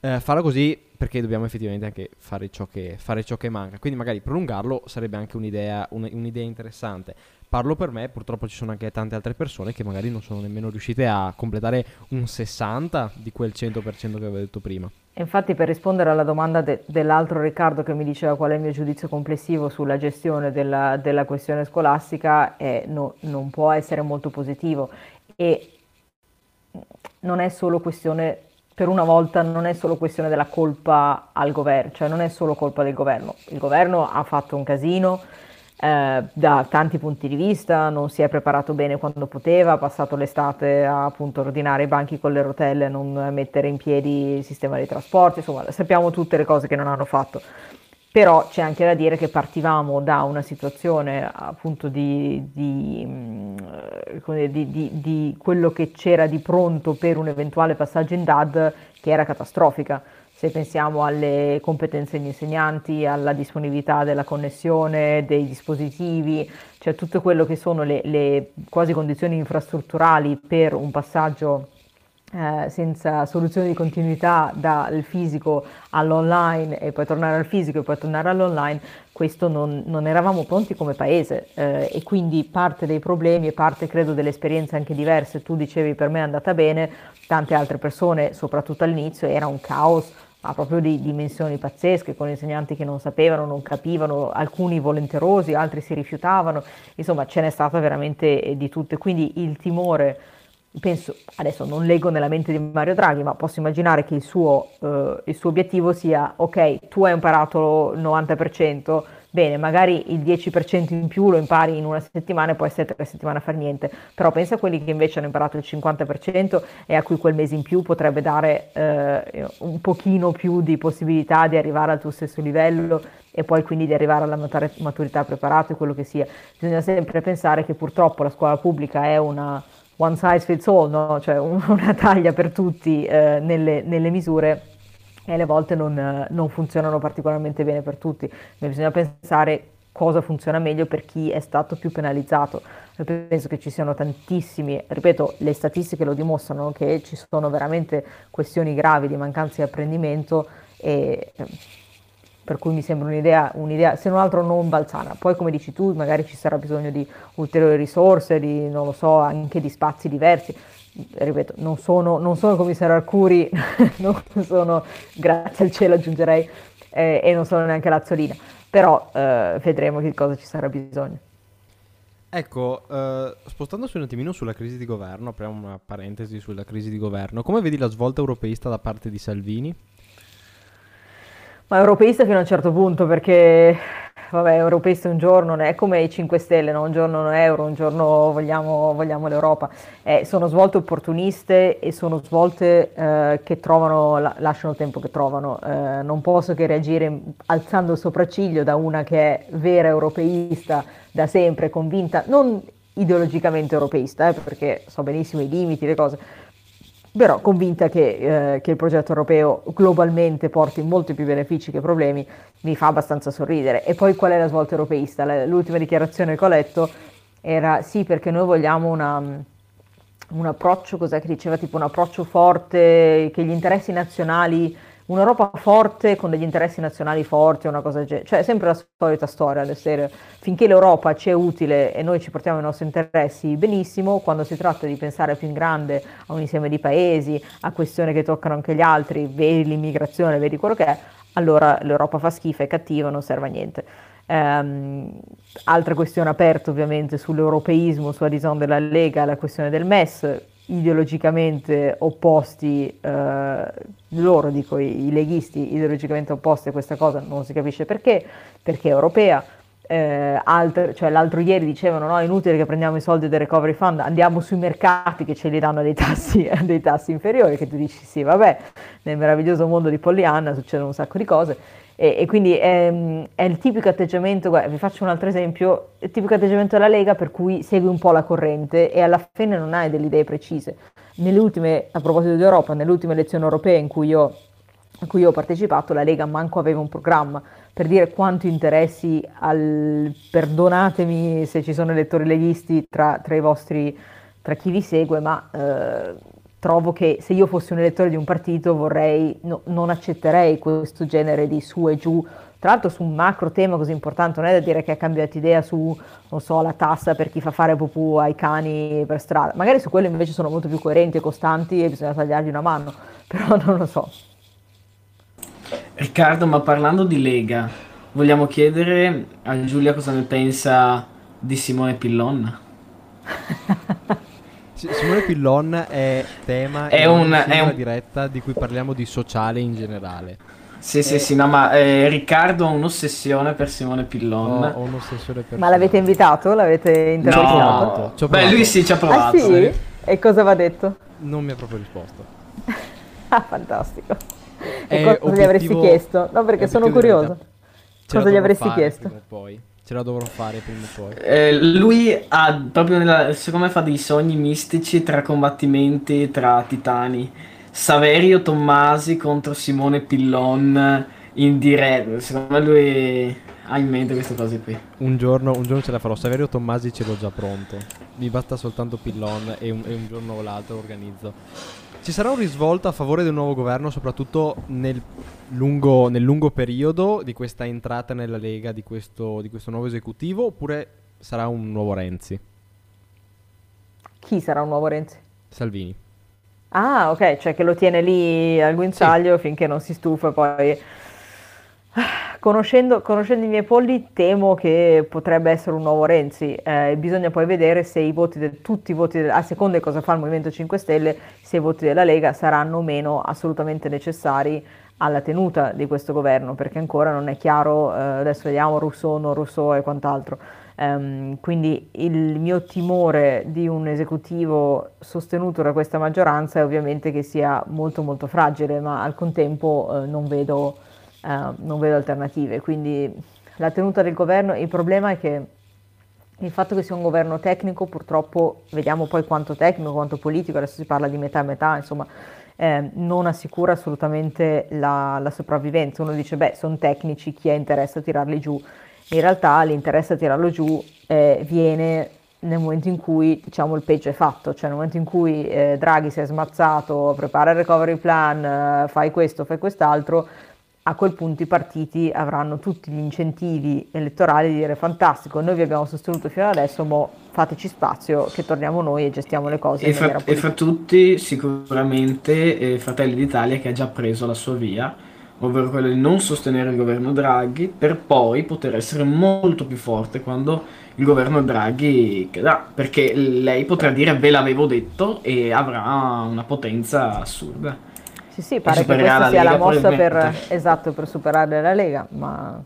Eh, farlo così perché dobbiamo effettivamente anche fare ciò, che, fare ciò che manca. Quindi magari prolungarlo sarebbe anche un'idea, un, un'idea interessante. Parlo per me, purtroppo ci sono anche tante altre persone che magari non sono nemmeno riuscite a completare un 60 di quel 100% che avevo detto prima. Infatti per rispondere alla domanda de- dell'altro Riccardo che mi diceva qual è il mio giudizio complessivo sulla gestione della, della questione scolastica, eh, no, non può essere molto positivo e non è solo questione, per una volta non è solo questione della colpa al governo, cioè non è solo colpa del governo, il governo ha fatto un casino, eh, da tanti punti di vista, non si è preparato bene quando poteva, ha passato l'estate a appunto ordinare i banchi con le rotelle, non mettere in piedi il sistema dei trasporti, insomma sappiamo tutte le cose che non hanno fatto. Però c'è anche da dire che partivamo da una situazione appunto di, di, mm, di, di quello che c'era di pronto per un eventuale passaggio in DAD che era catastrofica se pensiamo alle competenze degli insegnanti, alla disponibilità della connessione, dei dispositivi, cioè tutto quello che sono le, le quasi condizioni infrastrutturali per un passaggio eh, senza soluzione di continuità dal fisico all'online e poi tornare al fisico e poi tornare all'online, questo non, non eravamo pronti come paese eh, e quindi parte dei problemi e parte credo delle esperienze anche diverse, tu dicevi per me è andata bene, tante altre persone soprattutto all'inizio era un caos, ma proprio di dimensioni pazzesche, con insegnanti che non sapevano, non capivano, alcuni volenterosi, altri si rifiutavano, insomma ce n'è stata veramente eh, di tutto. Quindi il timore, penso, adesso non leggo nella mente di Mario Draghi, ma posso immaginare che il suo, eh, il suo obiettivo sia, ok, tu hai imparato il 90%, bene, magari il 10% in più lo impari in una settimana e poi stai tre settimane a fare niente, però pensa a quelli che invece hanno imparato il 50% e a cui quel mese in più potrebbe dare eh, un pochino più di possibilità di arrivare al tuo stesso livello e poi quindi di arrivare alla maturità preparato e quello che sia. Bisogna sempre pensare che purtroppo la scuola pubblica è una one size fits all, no? cioè una taglia per tutti eh, nelle, nelle misure e alle volte non, non funzionano particolarmente bene per tutti. bisogna pensare cosa funziona meglio per chi è stato più penalizzato. Io penso che ci siano tantissimi, ripeto, le statistiche lo dimostrano, che ci sono veramente questioni gravi di mancanza di apprendimento e per cui mi sembra un'idea, un'idea, se non altro non balzana. Poi come dici tu, magari ci sarà bisogno di ulteriori risorse, di, non lo so, anche di spazi diversi ripeto, non sono, non sono il commissario Arcuri, non sono, grazie al cielo aggiungerei, eh, e non sono neanche Lazzolina, però eh, vedremo che cosa ci sarà bisogno. Ecco, eh, spostandosi un attimino sulla crisi di governo, apriamo una parentesi sulla crisi di governo, come vedi la svolta europeista da parte di Salvini? Ma europeista fino a un certo punto perché vabbè, europeista un giorno, non è come i 5 Stelle, no? un giorno un euro, un giorno vogliamo, vogliamo l'Europa. Eh, sono svolte opportuniste e sono svolte eh, che trovano, la, lasciano il tempo che trovano. Eh, non posso che reagire alzando il sopracciglio da una che è vera europeista da sempre, convinta, non ideologicamente europeista, eh, perché so benissimo i limiti, le cose, però convinta che, eh, che, il progetto europeo globalmente porti molti più benefici che problemi, mi fa abbastanza sorridere. E poi qual è la svolta europeista? L'ultima dichiarazione che ho letto era sì perché noi vogliamo una, un approccio, cos'è che diceva, tipo un approccio forte, che gli interessi nazionali, un'Europa forte con degli interessi nazionali forti, una cosa del genere, cioè sempre la solita storia del serie, finché l'Europa ci è utile e noi ci portiamo i nostri interessi benissimo, quando si tratta di pensare più in grande a un insieme di paesi, a questioni che toccano anche gli altri, vedi l'immigrazione, vedi quello che è, allora l'Europa fa schifo, è cattiva, non serve a niente. Um, altra questione aperta ovviamente sull'europeismo, sulla design della Lega, la questione del MES, ideologicamente opposti, eh, loro dico i, i, leghisti ideologicamente opposti a questa cosa, non si capisce perché, perché è europea. Eh, altre, cioè l'altro ieri dicevano no, è inutile che prendiamo i soldi del recovery fund, andiamo sui mercati che ce li danno a dei tassi, a dei tassi inferiori, che tu dici sì vabbè, nel meraviglioso mondo di Pollyanna succedono un sacco di cose e, e quindi è, è, il tipico atteggiamento, guarda, vi faccio un altro esempio, il tipico atteggiamento della Lega per cui segui un po' la corrente e alla fine non hai delle idee precise. Nelle ultime, a proposito di Europa, nelle ultime elezioni europee in cui io, a cui io ho partecipato, la Lega manco aveva un programma per dire quanto interessi al, perdonatemi se ci sono elettori leghisti tra, tra vostri, tra chi vi segue, ma eh, trovo che se io fossi un elettore di un partito vorrei, no, non accetterei questo genere di su e giù, tra l'altro su un macro tema così importante, non è da dire che ha cambiato idea su, non so, la tassa per chi fa fare pupù ai cani per strada, magari su quello invece sono molto più coerenti e costanti e bisogna tagliargli una mano, però non lo so. Riccardo, ma parlando di Lega, vogliamo chiedere a Giulia cosa ne pensa di Simone Pillon? Simone Pillon è tema è un, è una diretta di cui parliamo di sociale in generale. Sì, sì, sì, no, ma eh, Riccardo ha un'ossessione per Simone Pillon. Ho, ho un'ossessione per Ma l'avete invitato? L'avete intervistato? No. Beh, lui sì ci ha provato. Ah, sì? E cosa va detto? Non mi ha proprio risposto. ah, fantastico. E cosa obiettivo... gli avresti chiesto? No, perché sono curioso. Cosa gli avresti chiesto? Poi. Ce la dovrò fare prima o poi. Eh, lui ha proprio nella, secondo me fa dei sogni mistici tra combattimenti tra titani. Saverio Tommasi contro Simone Pillon in diretta. Secondo me lui ha in mente queste cose qui. Un giorno, un giorno ce la farò. Saverio Tommasi ce l'ho già pronto. Mi basta soltanto Pillon e un, e un giorno o l'altro organizzo. Ci sarà un risvolto a favore del nuovo governo, soprattutto nel lungo, nel lungo periodo di questa entrata nella Lega, di questo, di questo nuovo esecutivo, oppure sarà un nuovo Renzi? Chi sarà un nuovo Renzi? Salvini. Ah, ok, cioè che lo tiene lì al guinzaglio sì. finché non si stufa poi Conoscendo, conoscendo, i miei polli, temo che potrebbe essere un nuovo Renzi. Eh, bisogna poi vedere se i voti, de, tutti i voti, de, a seconda di cosa fa il Movimento 5 Stelle, se i voti della Lega saranno o meno assolutamente necessari alla tenuta di questo governo, perché ancora non è chiaro, eh, adesso vediamo Rousseau, non Rousseau e quant'altro. Um, quindi il mio timore di un esecutivo sostenuto da questa maggioranza è ovviamente che sia molto molto fragile, ma al contempo eh, non vedo uh, non vedo alternative. Quindi la tenuta del governo, il problema è che il fatto che sia un governo tecnico, purtroppo vediamo poi quanto tecnico, quanto politico, adesso si parla di metà e metà, insomma, eh, non assicura assolutamente la, la, sopravvivenza. Uno dice, beh, sono tecnici, chi ha interesse a tirarli giù? In realtà l'interesse a tirarlo giù eh, viene nel momento in cui diciamo, il peggio è fatto, cioè nel momento in cui eh, Draghi si è smazzato, prepara il recovery plan, eh, fai questo, fai quest'altro, a quel punto i partiti avranno tutti gli incentivi elettorali di dire fantastico, noi vi abbiamo sostenuto fino adesso, ma fateci spazio che torniamo noi e gestiamo le cose. E, fra, e fra, tutti sicuramente eh, Fratelli d'Italia che ha già preso la sua via, ovvero quello di non sostenere il governo Draghi per poi poter essere molto più forte quando il governo Draghi cadrà, perché lei potrà dire ve l'avevo detto e avrà una potenza assurda. Sì, sì, pare che questa sia la mossa per, esatto, per superare la Lega, ma...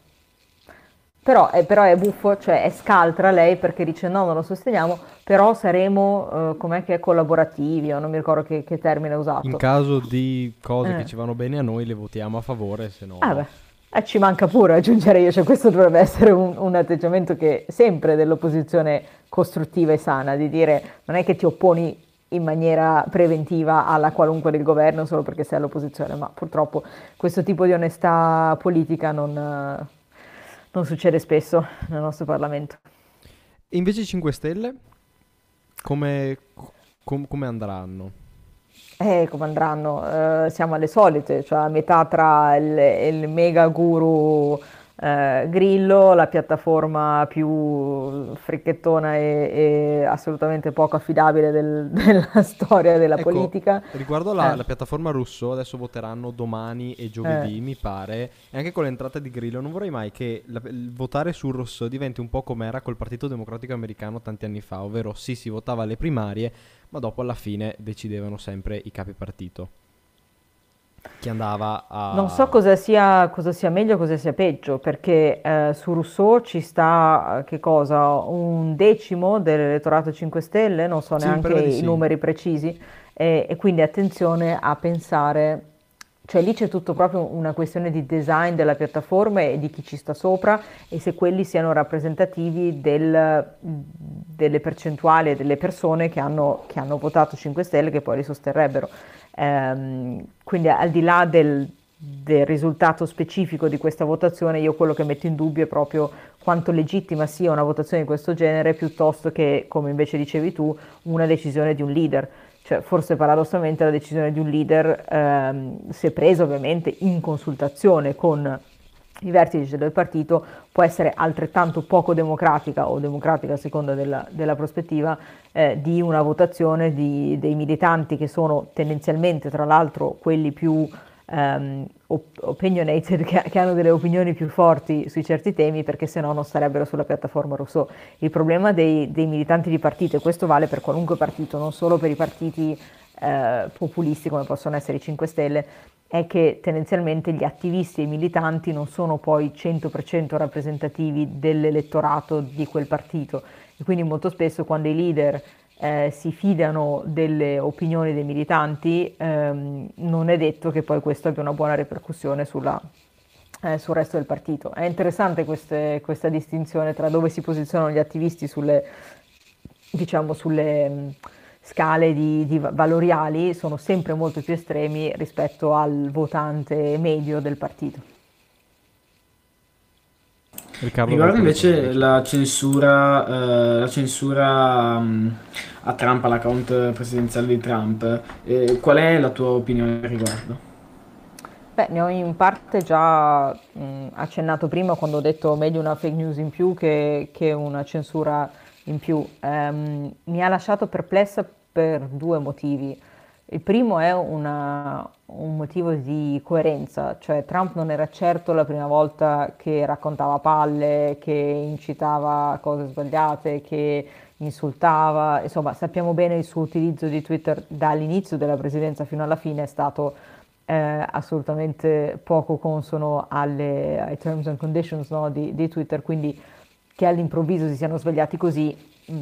Però è, però è, buffo, cioè è scaltra lei perché dice no, non lo sosteniamo, però saremo, uh, com'è che è, collaborativi, o non mi ricordo che, che termine ha usato. In caso di cose eh. che ci vanno bene a noi le votiamo a favore, se no... Ah beh. Eh, ci manca pure aggiungere io, cioè questo dovrebbe essere un, un, atteggiamento che sempre dell'opposizione costruttiva e sana, di dire non è che ti opponi in maniera preventiva alla qualunque del governo solo perché sei all'opposizione, ma purtroppo questo tipo di onestà politica non, non succede spesso nel nostro Parlamento. E invece 5 Stelle? Come, com- come andranno? Eh, come andranno? Eh, siamo alle solite, cioè a metà tra il, il mega guru eh, Grillo, la piattaforma più fricchettona e, e assolutamente poco affidabile del- della storia della Ecco, politica. Riguardo la, Eh. la piattaforma russo, adesso voteranno domani e giovedì, Eh. mi pare. E anche con l'entrata di Grillo, non vorrei mai che la- votare sul rosso diventi un po' come era col Partito Democratico Americano tanti anni fa, ovvero sì, si votava alle primarie, ma dopo alla fine decidevano sempre i capi partito. Chi andava a... Non so cosa sia, cosa sia meglio, cosa sia peggio, perché eh, su Rousseau ci sta, eh, che cosa, un decimo dell'elettorato 5 Stelle, non so Sì, neanche i sì. numeri precisi, e, e quindi attenzione a pensare, cioè lì c'è tutto proprio una questione di design della piattaforma e di chi ci sta sopra e se quelli siano rappresentativi del- delle percentuali e delle persone che hanno, che hanno votato 5 Stelle che poi li sosterrebbero. Ehm, quindi al di là del, del risultato specifico di questa votazione, io quello che metto in dubbio è proprio quanto legittima sia una votazione di questo genere piuttosto che, come invece dicevi tu, una decisione di un leader. Cioè, forse paradossalmente la decisione di un leader, ehm, se presa ovviamente in consultazione con i vertici del partito, può essere altrettanto poco democratica o democratica a seconda della, della prospettiva eh, di una votazione di- dei militanti che sono tendenzialmente, tra l'altro, quelli più ehm, op- opinionated, che, che hanno delle opinioni più forti sui certi temi, perché se no non starebbero sulla piattaforma Rousseau. Il problema dei, dei militanti di partito, e questo vale per qualunque partito, non solo per i partiti eh, populisti come possono essere i 5 Stelle, è che tendenzialmente gli attivisti e i militanti non sono poi 100% rappresentativi dell'elettorato di quel partito e quindi molto spesso quando i leader eh, si fidano delle opinioni dei militanti ehm, non è detto che poi questo abbia una buona ripercussione sulla, eh, sul resto del partito. È interessante queste- questa distinzione tra dove si posizionano gli attivisti sulle, diciamo, sulle scale di, di va- valoriali, sono sempre molto più estremi rispetto al votante medio del partito. Riccardo, Riguardo invece la censura, eh, la censura mh, a Trump, all'account presidenziale di Trump, eh, qual è la tua opinione al riguardo? Beh, ne ho in parte già mh, accennato prima quando ho detto meglio una fake news in più che, che una censura in più. Ehm, mi ha lasciato perplessa per due motivi. Il primo è una- un motivo di coerenza, cioè Trump non era certo la prima volta che raccontava palle, che incitava cose sbagliate, che insultava, insomma sappiamo bene il suo utilizzo di Twitter dall'inizio della presidenza fino alla fine è stato eh, assolutamente poco consono alle- ai terms and conditions no, di, di Twitter, quindi che all'improvviso si siano svegliati così. mm,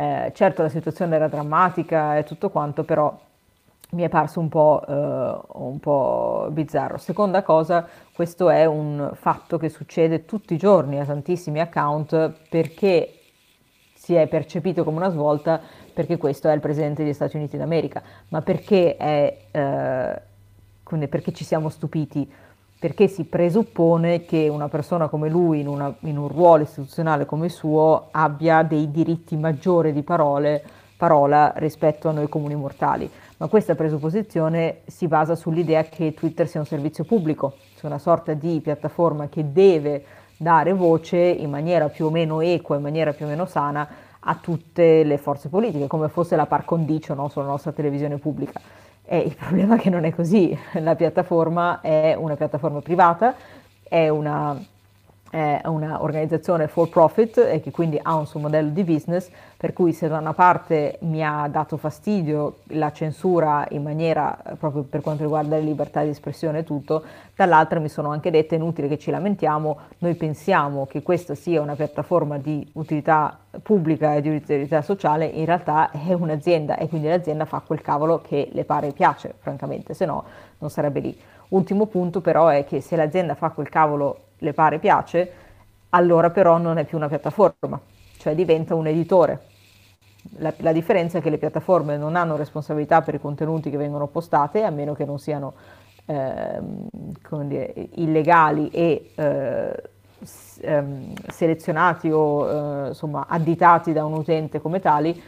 eh, certo la situazione era drammatica e tutto quanto, però mi è parso un po', eh, un po' bizzarro. Seconda cosa, questo è un fatto che succede tutti i giorni a tantissimi account perché si è percepito come una svolta perché questo è il presidente degli Stati Uniti d'America, ma perché, è, eh, perché ci siamo stupiti? Perché si presuppone che una persona come lui, in, una- in un ruolo istituzionale come il suo, abbia dei diritti maggiori di parole, parola rispetto a noi comuni mortali. Ma questa presupposizione si basa sull'idea che Twitter sia un servizio pubblico, sia una sorta di piattaforma che deve dare voce in maniera più o meno equa, in maniera più o meno sana a tutte le forze politiche, come fosse la par condicio no, sulla nostra televisione pubblica. E il problema è che non è così, la piattaforma è una piattaforma privata, è una, è una organizzazione for profit e che quindi ha un suo modello di business, per cui se da una parte mi ha dato fastidio la censura in maniera eh, proprio per quanto riguarda le libertà di espressione e tutto, dall'altra mi sono anche dette è inutile che ci lamentiamo, noi pensiamo che questa sia una piattaforma di utilità pubblica e di utilità sociale, in realtà è un'azienda e quindi l'azienda fa quel cavolo che le pare e piace, francamente, se no non sarebbe lì. Ultimo punto però è che se l'azienda fa quel cavolo le pare piace, allora però non è più una piattaforma, cioè diventa un editore. La, la differenza è che le piattaforme non hanno responsabilità per i contenuti che vengono postate, a meno che non siano come dire, illegali e eh, ehm, selezionati o eh, insomma additati da un utente come tali,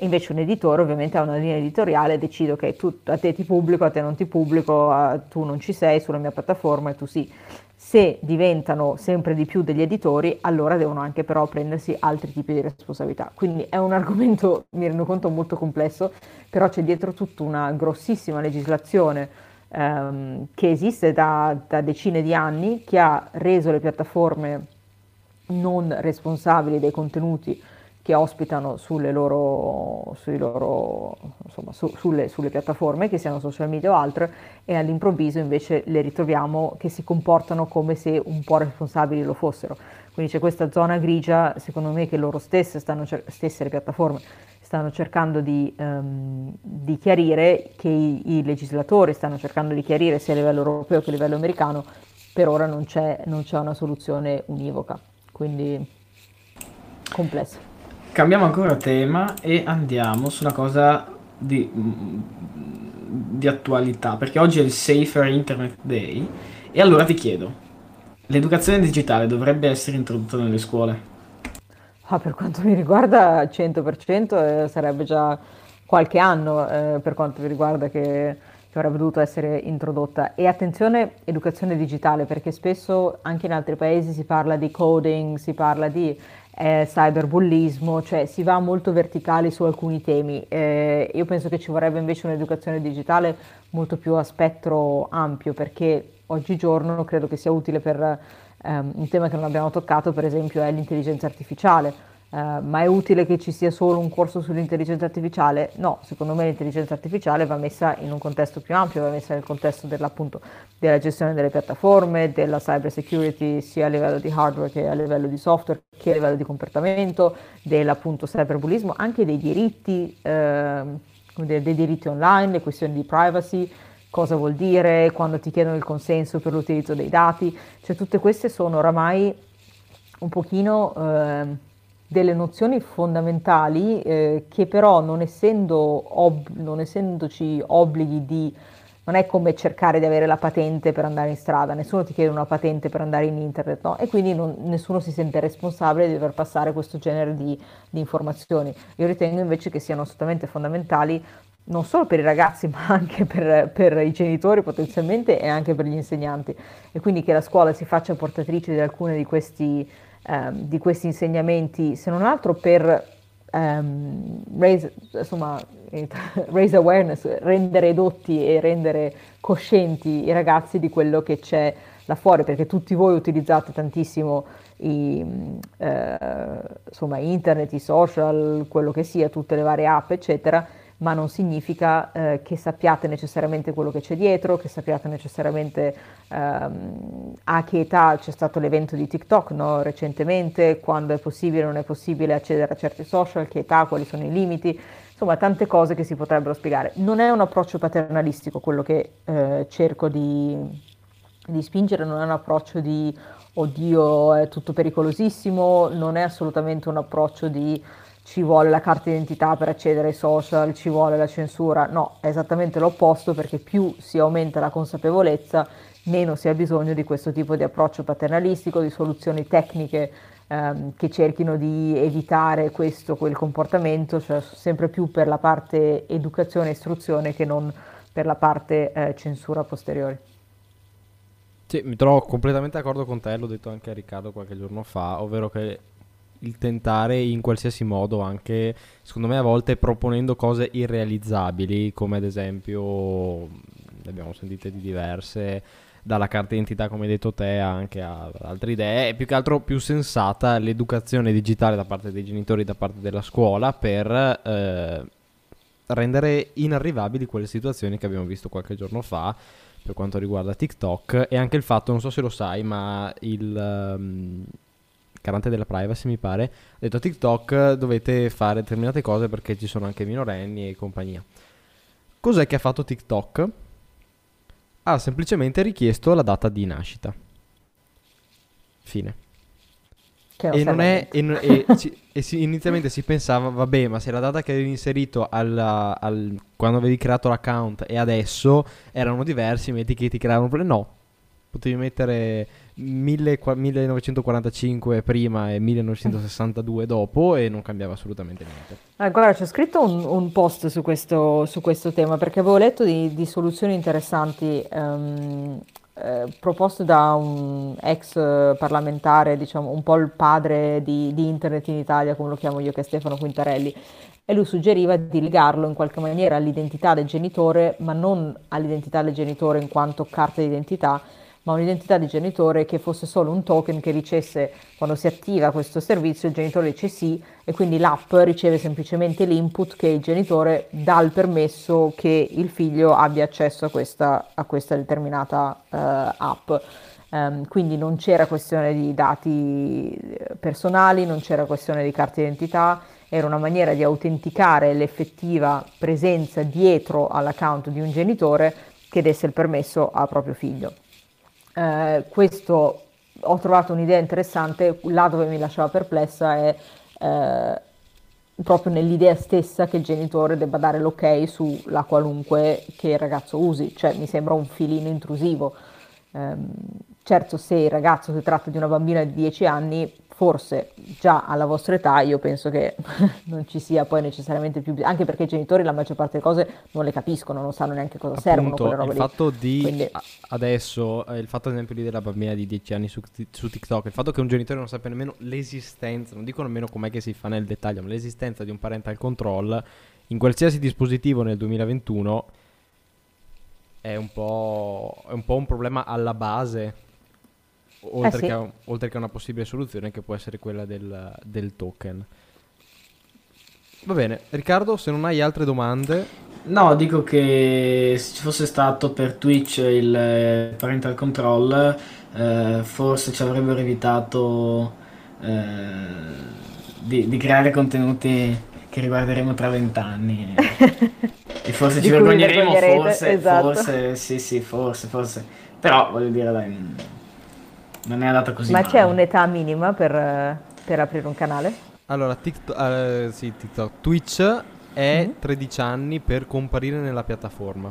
Invece un editore ovviamente ha una linea editoriale, decide che okay, a te ti pubblico, a te non ti pubblico, a, tu non ci sei sulla mia piattaforma e tu sì. Se diventano sempre di più degli editori, allora devono anche però prendersi altri tipi di responsabilità. Quindi è un argomento, mi rendo conto, molto complesso, però c'è dietro tutta una grossissima legislazione ehm, che esiste da, da decine di anni, che ha reso le piattaforme non responsabili dei contenuti che ospitano sulle loro, loro insomma, su, sulle, sulle, piattaforme, che siano social media o altre, e all'improvviso invece le ritroviamo che si comportano come se un po' responsabili lo fossero. Quindi c'è questa zona grigia, secondo me, che loro stesse, stanno, stesse le piattaforme, stanno cercando di, um, di chiarire, che i, i, legislatori stanno cercando di chiarire sia a livello europeo che a livello americano, per ora non c'è, non c'è una soluzione univoca. Quindi complesso. Cambiamo ancora tema e andiamo su una cosa di, di attualità, perché oggi è il Safer Internet Day e allora ti chiedo, l'educazione digitale dovrebbe essere introdotta nelle scuole? Ah, per quanto mi riguarda 100% eh, sarebbe già qualche anno eh, per quanto mi riguarda che, che, avrebbe dovuto essere introdotta. E attenzione, educazione digitale, perché spesso anche in altri paesi si parla di coding, si parla di eh, cyberbullismo, cioè si va molto verticali su alcuni temi. Eh, io penso che ci vorrebbe invece un'educazione digitale molto più a spettro ampio, perché oggigiorno credo che sia utile per ehm, un tema che non abbiamo toccato, per esempio, è l'intelligenza artificiale Uh, ma è utile che ci sia solo un corso sull'intelligenza artificiale? No, secondo me l'intelligenza artificiale va messa in un contesto più ampio, va messa nel contesto della gestione delle piattaforme, della cyber security sia a livello di hardware che a livello di software, che a livello di comportamento, dell'appunto cyberbullismo, anche dei diritti, eh, dei, dei diritti online, le questioni di privacy, cosa vuol dire, quando ti chiedono il consenso per l'utilizzo dei dati, cioè tutte queste sono oramai un pochino... Eh, delle nozioni fondamentali eh, che però non, essendo ob- non essendoci obblighi di non è come cercare di avere la patente per andare in strada, nessuno ti chiede una patente per andare in internet, no? E quindi non, nessuno si sente responsabile di dover passare questo genere di, di, informazioni. Io ritengo invece che siano assolutamente fondamentali non solo per i ragazzi, ma anche per, per i genitori potenzialmente e anche per gli insegnanti. E quindi che la scuola si faccia portatrice di alcune di questi ehm, di questi insegnamenti, se non altro per ehm, raise, insomma, raise awareness, rendere edotti e rendere coscienti i ragazzi di quello che c'è là fuori, perché tutti voi utilizzate tantissimo i, eh, insomma, internet, i social, quello che sia, tutte le varie app, eccetera, ma non significa eh, che sappiate necessariamente quello che c'è dietro, che sappiate necessariamente ehm, a che età c'è stato l'evento di TikTok no? recentemente, quando è possibile o non è possibile accedere a certi social, che età, quali sono i limiti, insomma tante cose che si potrebbero spiegare. Non è un approccio paternalistico quello che eh, cerco di, di spingere, non è un approccio di oddio è tutto pericolosissimo, non è assolutamente un approccio di ci vuole la carta d'identità per accedere ai social, ci vuole la censura. No, è esattamente l'opposto perché più si aumenta la consapevolezza, meno si ha bisogno di questo tipo di approccio paternalistico, di soluzioni tecniche ehm, che cerchino di evitare questo o quel comportamento, cioè sempre più per la parte educazione e istruzione che non per la parte eh, censura posteriore. Sì, mi trovo completamente d'accordo con te, l'ho detto anche a Riccardo qualche giorno fa, ovvero che il tentare in qualsiasi modo, anche secondo me a volte proponendo cose irrealizzabili, come ad esempio, ne abbiamo sentite di diverse, dalla carta d'identità come hai detto te anche a altre idee, è più che altro più sensata l'educazione digitale da parte dei genitori, da parte della scuola per eh, rendere inarrivabili quelle situazioni che abbiamo visto qualche giorno fa per quanto riguarda TikTok. E anche il fatto, non so se lo sai, ma il... Um, garante della privacy mi pare, ha detto a TikTok dovete fare determinate cose perché ci sono anche minorenni e compagnia. Cos'è che ha fatto TikTok? Ha semplicemente richiesto la data di nascita. Fine. e non è. E, e, ci, e si, inizialmente si pensava, vabbè, ma se la data che avevi inserito al, al, quando avevi creato l'account e adesso erano diversi, metti che ti creavano. No, potevi mettere 1000 qua- 1945 prima e 1962 dopo e non cambiava assolutamente niente. Ah, guarda, c'ho scritto un, un post su questo, su questo tema perché avevo letto di, di soluzioni interessanti ehm, eh, proposte da un ex parlamentare, diciamo un po' il padre di, di internet in Italia, come lo chiamo io, che è Stefano Quintarelli, e lui suggeriva di legarlo in qualche maniera all'identità del genitore, ma non all'identità del genitore in quanto carta d'identità, ma un'identità di genitore che fosse solo un token che dicesse quando si attiva questo servizio il genitore dice sì e quindi l'app riceve semplicemente l'input che il genitore dà il permesso che il figlio abbia accesso a questa, a questa determinata uh, app. Um, quindi non c'era questione di dati eh, personali, non c'era questione di carta d'identità, era una maniera di autenticare l'effettiva presenza dietro all'account di un genitore che desse il permesso al proprio figlio. Eh, questo ho trovato un'idea interessante, là dove mi lasciava perplessa è eh, proprio nell'idea stessa che il genitore debba dare l'ok sulla qualunque che il ragazzo usi, cioè mi sembra un filino intrusivo. Eh, certo, se il ragazzo si tratta di una bambina di 10 anni, forse già alla vostra età io penso che non ci sia poi necessariamente più anche perché i genitori la maggior parte delle cose non le capiscono, non sanno neanche cosa Appunto, servono quelle robe il lì. fatto di Quindi- adesso eh, il fatto ad esempio lì della bambina di 10 anni su, su TikTok il fatto che un genitore non sappia nemmeno l'esistenza non dico nemmeno com'è che si fa nel dettaglio ma l'esistenza di un parental control in qualsiasi dispositivo nel 2021 è un po', è un, po un problema alla base oltre, Eh sì. che a, oltre che a una possibile soluzione che può essere quella del, del token va bene Riccardo se non hai altre domande No, dico che se ci fosse stato per Twitch il eh, parental control, eh, forse ci avrebbero evitato eh, di, di creare contenuti che riguarderemo tra vent'anni. e forse ci vergogneremo, forse, esatto. forse, sì, sì, forse, forse. Però voglio dire, dai, non è andata così Ma male. c'è un'età minima per, per aprire un canale? Allora, TikTok, eh, sì, TikTok. Twitch è Mhm. 13 anni per comparire nella piattaforma.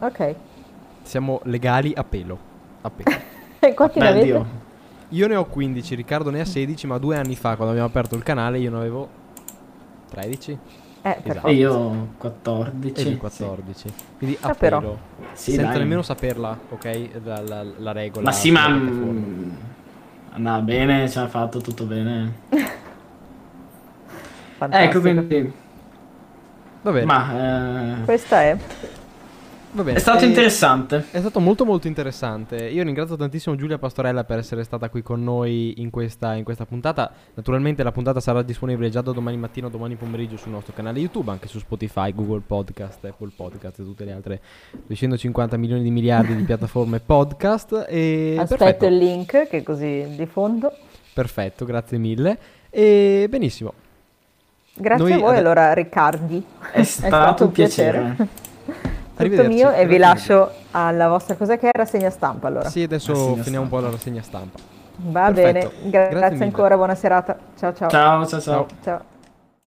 Ok. Siamo legali a pelo. A pelo. E quanti ne avete? Dio. Io ne ho 15, Riccardo ne ha 16, ma due anni fa, quando abbiamo aperto il canale, io ne avevo 13 Eh, Esatto. io 14. e lui 14. Quindi a Ah, però. Sì, senza dai. nemmeno saperla, ok? La, la- la regola. Ma sì, ma mm, andava bene, ci ha fatto tutto bene. Ecco, quindi... Va bene, Ma eh, Questa è. Va bene. è stato E- interessante. È stato molto molto interessante. Io ringrazio tantissimo Giulia Pastorella per essere stata qui con noi in questa, in questa puntata. Naturalmente la puntata sarà disponibile già da domani mattina o domani pomeriggio sul nostro canale YouTube, anche su Spotify, Google Podcast, Apple Podcast e tutte le altre 250 milioni di miliardi di piattaforme podcast. E Aspetto perfetto, il link che così diffondo. perfetto, grazie mille. E benissimo. Grazie Noi a voi ade- allora Riccardi. È stato un piacere. Tutto mio e vi lascio alla vostra cosa che è rassegna stampa allora. Sì, adesso Rassegna finiamo un po' stampa. la rassegna stampa. Va Perfetto. bene, Gra- Grazie grazie ancora, buona serata. Ciao ciao. Ciao, ciao, ciao. Ciao. ciao.